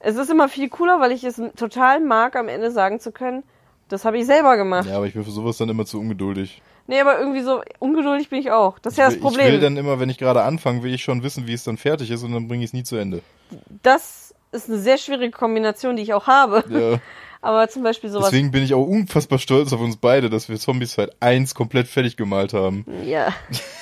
Speaker 2: es ist immer viel cooler, weil ich es total mag, am Ende sagen zu können, das habe ich selber gemacht.
Speaker 1: Ja, aber ich bin für sowas dann immer zu ungeduldig.
Speaker 2: Nee, aber irgendwie so ungeduldig bin ich auch. Das ist ja das Problem.
Speaker 1: Ich will dann immer, wenn ich gerade anfange, will ich schon wissen, wie es dann fertig ist und dann bringe ich es nie zu Ende.
Speaker 2: das ist eine sehr schwierige Kombination, die ich auch habe.
Speaker 1: Ja. <laughs>
Speaker 2: Aber zum Beispiel sowas.
Speaker 1: Deswegen bin ich auch unfassbar stolz auf uns beide, dass wir Zombieside 1 komplett fertig gemalt haben.
Speaker 2: Ja.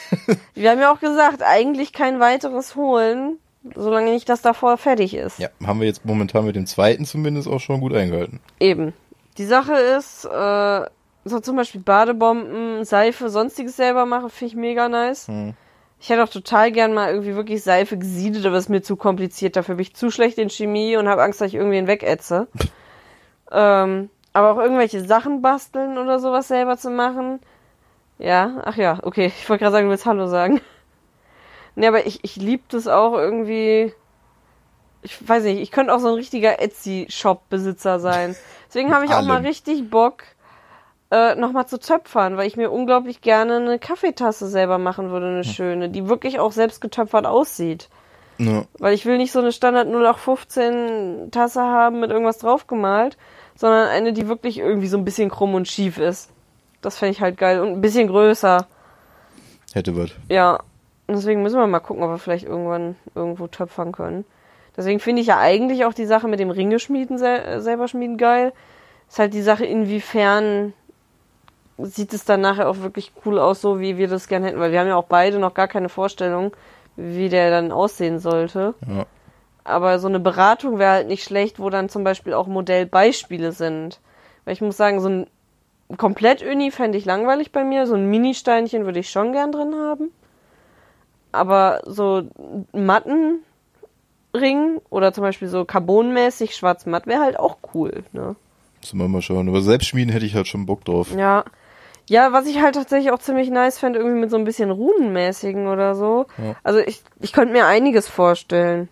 Speaker 2: <laughs> Wir haben ja auch gesagt, eigentlich kein weiteres holen, solange nicht das davor fertig ist.
Speaker 1: Ja, haben wir jetzt momentan mit dem zweiten zumindest auch schon gut eingehalten.
Speaker 2: Eben. Die Sache ist, äh, so zum Beispiel Badebomben, Seife, sonstiges selber machen, finde ich mega nice.
Speaker 1: Hm.
Speaker 2: Ich hätte auch total gern mal irgendwie wirklich Seife gesiedet, aber es ist mir zu kompliziert. Dafür bin ich zu schlecht in Chemie und habe Angst, dass ich irgendwen wegätze. <laughs> ähm, aber auch irgendwelche Sachen basteln oder sowas selber zu machen. Ja, ach ja, okay. Ich wollte gerade sagen, du willst Hallo sagen. Nee, aber ich, ich lieb das auch irgendwie. Ich weiß nicht, ich könnte auch so ein richtiger Etsy-Shop-Besitzer sein. <laughs> Deswegen habe ich auch mal richtig Bock, äh, nochmal zu töpfern, weil ich mir unglaublich gerne eine Kaffeetasse selber machen würde, eine schöne, die wirklich auch selbst getöpfert aussieht.
Speaker 1: Ja.
Speaker 2: Weil ich will nicht so eine Standard 0815 Tasse haben mit irgendwas draufgemalt, sondern eine, die wirklich irgendwie so ein bisschen krumm und schief ist. Das fände ich halt geil und ein bisschen größer.
Speaker 1: Hätte was.
Speaker 2: Ja, und deswegen müssen wir mal gucken, ob wir vielleicht irgendwann irgendwo töpfern können. Deswegen finde ich ja eigentlich auch die Sache mit dem Ringeschmieden sel äh, selber schmieden geil. Ist halt die Sache, inwiefern sieht es dann nachher auch wirklich cool aus, so wie wir das gerne hätten, weil wir haben ja auch beide noch gar keine Vorstellung, wie der dann aussehen sollte.
Speaker 1: Ja.
Speaker 2: Aber so eine Beratung wäre halt nicht schlecht, wo dann zum Beispiel auch Modellbeispiele sind. Weil ich muss sagen, so ein Komplett-Uni fände ich langweilig bei mir. So ein Mini-Steinchen würde ich schon gern drin haben. Aber so Mattenring oder zum Beispiel so carbonmäßig schwarz-matt wäre halt auch cool, ne?
Speaker 1: Müssen wir mal schauen. Aber selbst schmieden hätte ich halt schon Bock drauf.
Speaker 2: Ja. Ja, was ich halt tatsächlich auch ziemlich nice fände, irgendwie mit so ein bisschen Runenmäßigen oder so.
Speaker 1: Ja.
Speaker 2: Also ich, ich könnte mir einiges vorstellen,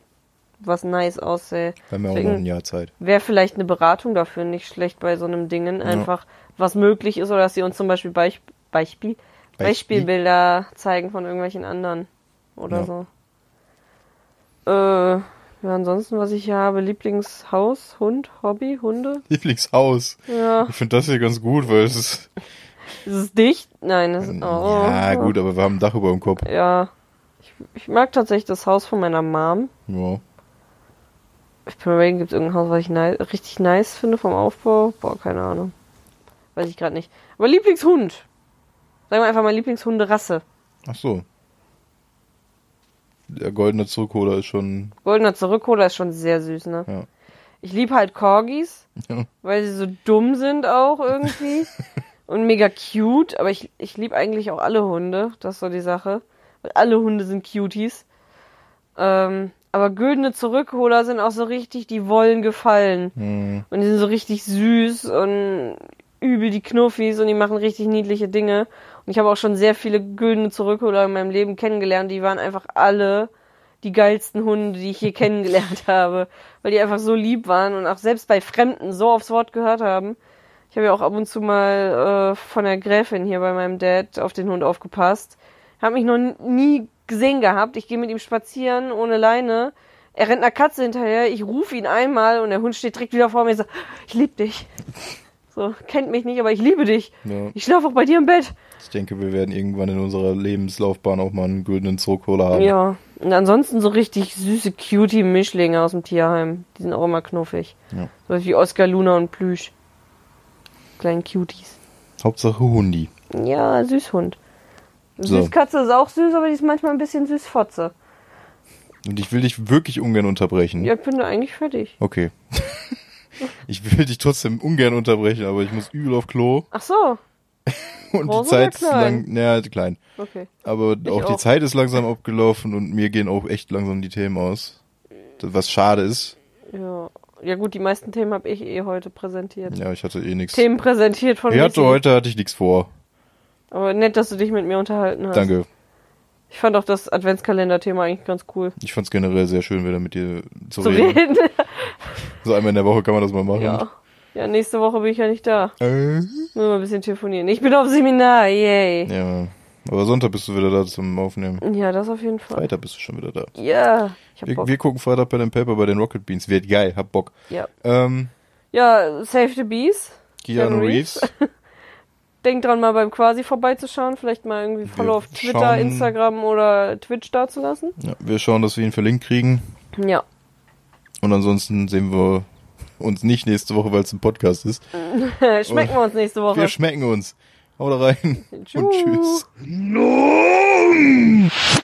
Speaker 2: was nice aussähe.
Speaker 1: Wir haben ja auch noch ein Jahr Zeit.
Speaker 2: wäre vielleicht eine Beratung dafür nicht schlecht bei so einem Dingen. Einfach, was möglich ist oder dass sie uns zum Beispiel Beispiel,
Speaker 1: Beispiel?
Speaker 2: Beispielbilder zeigen von irgendwelchen anderen oder
Speaker 1: Ja.
Speaker 2: so. Äh, ja, ansonsten, was ich hier habe, Lieblingshaus, Hund, Hobby, Hunde. <laughs>
Speaker 1: Lieblingshaus.
Speaker 2: Ja.
Speaker 1: Ich finde das hier ganz gut, weil es ist.
Speaker 2: Ist es dicht? Nein, es ist, oh.
Speaker 1: Ja, gut, aber wir haben ein Dach über dem Kopf.
Speaker 2: Ja. Ich, ich mag tatsächlich das Haus von meiner Mom.
Speaker 1: Ja.
Speaker 2: Ich bin überlegen, gibt es irgendein Haus, was ich ni richtig nice finde vom Aufbau? Boah, keine Ahnung. Weiß ich gerade nicht. Aber Lieblingshund. Sagen wir einfach mal Lieblingshunderasse.
Speaker 1: Ach so. Der goldene Zurückholer ist schon.
Speaker 2: Goldener Zurückholer ist schon sehr süß, ne?
Speaker 1: Ja.
Speaker 2: Ich liebe halt Corgis,
Speaker 1: Ja.
Speaker 2: weil sie so dumm sind auch irgendwie. <laughs> und mega cute. Aber ich, ich liebe eigentlich auch alle Hunde. Das ist so die Sache. Weil alle Hunde sind Cuties. Ähm, aber güldene Zurückholer sind auch so richtig, die wollen gefallen.
Speaker 1: Hm.
Speaker 2: Und die sind so richtig süß und übel die Knuffis und die machen richtig niedliche Dinge. Und ich habe auch schon sehr viele güldene Zurückholer in meinem Leben kennengelernt. Die waren einfach alle die geilsten Hunde, die ich je <laughs> kennengelernt habe. Weil die einfach so lieb waren und auch selbst bei Fremden so aufs Wort gehört haben. Ich habe ja auch ab und zu mal äh, von der Gräfin hier bei meinem Dad auf den Hund aufgepasst. Hab mich noch nie gesehen gehabt. Ich gehe mit ihm spazieren ohne Leine. Er rennt einer Katze hinterher. Ich rufe ihn einmal und der Hund steht direkt wieder vor mir und sagt, ich liebe dich. So, kennt mich nicht, aber ich liebe dich.
Speaker 1: Ja.
Speaker 2: Ich schlafe auch bei dir im Bett.
Speaker 1: Ich denke, wir werden irgendwann in unserer Lebenslaufbahn auch mal einen goldenen Zurückholer haben.
Speaker 2: Ja. Und ansonsten so richtig süße Cutie-Mischlinge aus dem Tierheim. Die sind auch immer knuffig.
Speaker 1: Ja.
Speaker 2: So wie Oscar, Luna und Plüsch. Kleinen Cuties.
Speaker 1: Hauptsache Hundi.
Speaker 2: Ja, Süßhund.
Speaker 1: So.
Speaker 2: Süßkatze ist auch süß, aber die ist manchmal ein bisschen Süßfotze.
Speaker 1: Und ich will dich wirklich ungern unterbrechen.
Speaker 2: Ja, ich bin da eigentlich fertig.
Speaker 1: Okay. <laughs> ich will dich trotzdem ungern unterbrechen, aber ich muss übel auf Klo.
Speaker 2: Ach so. <laughs>
Speaker 1: Und
Speaker 2: Groß
Speaker 1: die Zeit ist lang. Naja, klein.
Speaker 2: Okay.
Speaker 1: Aber auch die
Speaker 2: auch.
Speaker 1: Zeit ist langsam abgelaufen und mir gehen auch echt langsam die Themen aus. Was schade ist.
Speaker 2: Ja. Ja gut, die meisten Themen habe ich eh heute präsentiert.
Speaker 1: Ja, ich hatte eh nichts.
Speaker 2: Themen präsentiert von
Speaker 1: Ich hatte
Speaker 2: Missy.
Speaker 1: heute hatte ich nichts vor.
Speaker 2: Aber nett, dass du dich mit mir unterhalten hast.
Speaker 1: Danke.
Speaker 2: Ich fand auch das Adventskalender-Thema eigentlich ganz cool.
Speaker 1: Ich fand's generell sehr schön, wieder mit dir zu,
Speaker 2: Zu
Speaker 1: reden.
Speaker 2: reden.
Speaker 1: So einmal in der Woche kann man das mal machen.
Speaker 2: ja. Ja, nächste Woche bin ich ja nicht da.
Speaker 1: Äh,
Speaker 2: Müssen wir mal ein bisschen telefonieren. Ich bin auf Seminar, yay.
Speaker 1: ja. Aber Sonntag bist du wieder da zum Aufnehmen.
Speaker 2: Ja, das auf jeden Fall.
Speaker 1: Freitag bist du schon wieder da.
Speaker 2: Ja. Ich hab
Speaker 1: Wir,
Speaker 2: Bock.
Speaker 1: wir gucken Freitag bei den Paper bei den Rocket Beans. Wird geil, hab Bock.
Speaker 2: ja.
Speaker 1: Ähm,
Speaker 2: ja, Save the Bees.
Speaker 1: Keanu
Speaker 2: Keanu
Speaker 1: Reeves. <laughs>
Speaker 2: Denk dran, mal beim Quasi vorbeizuschauen. Vielleicht mal irgendwie Follow auf Twitter,
Speaker 1: schauen-
Speaker 2: Instagram oder Twitch dazulassen.
Speaker 1: Ja, wir schauen, dass wir ihn verlinkt kriegen.
Speaker 2: Ja.
Speaker 1: Und ansonsten sehen wir uns nicht nächste Woche, weil es ein Podcast ist. <laughs>
Speaker 2: Schmecken wir uns nächste Woche.
Speaker 1: Wir schmecken uns. Haut rein und
Speaker 2: Tschüss.
Speaker 1: tschüss.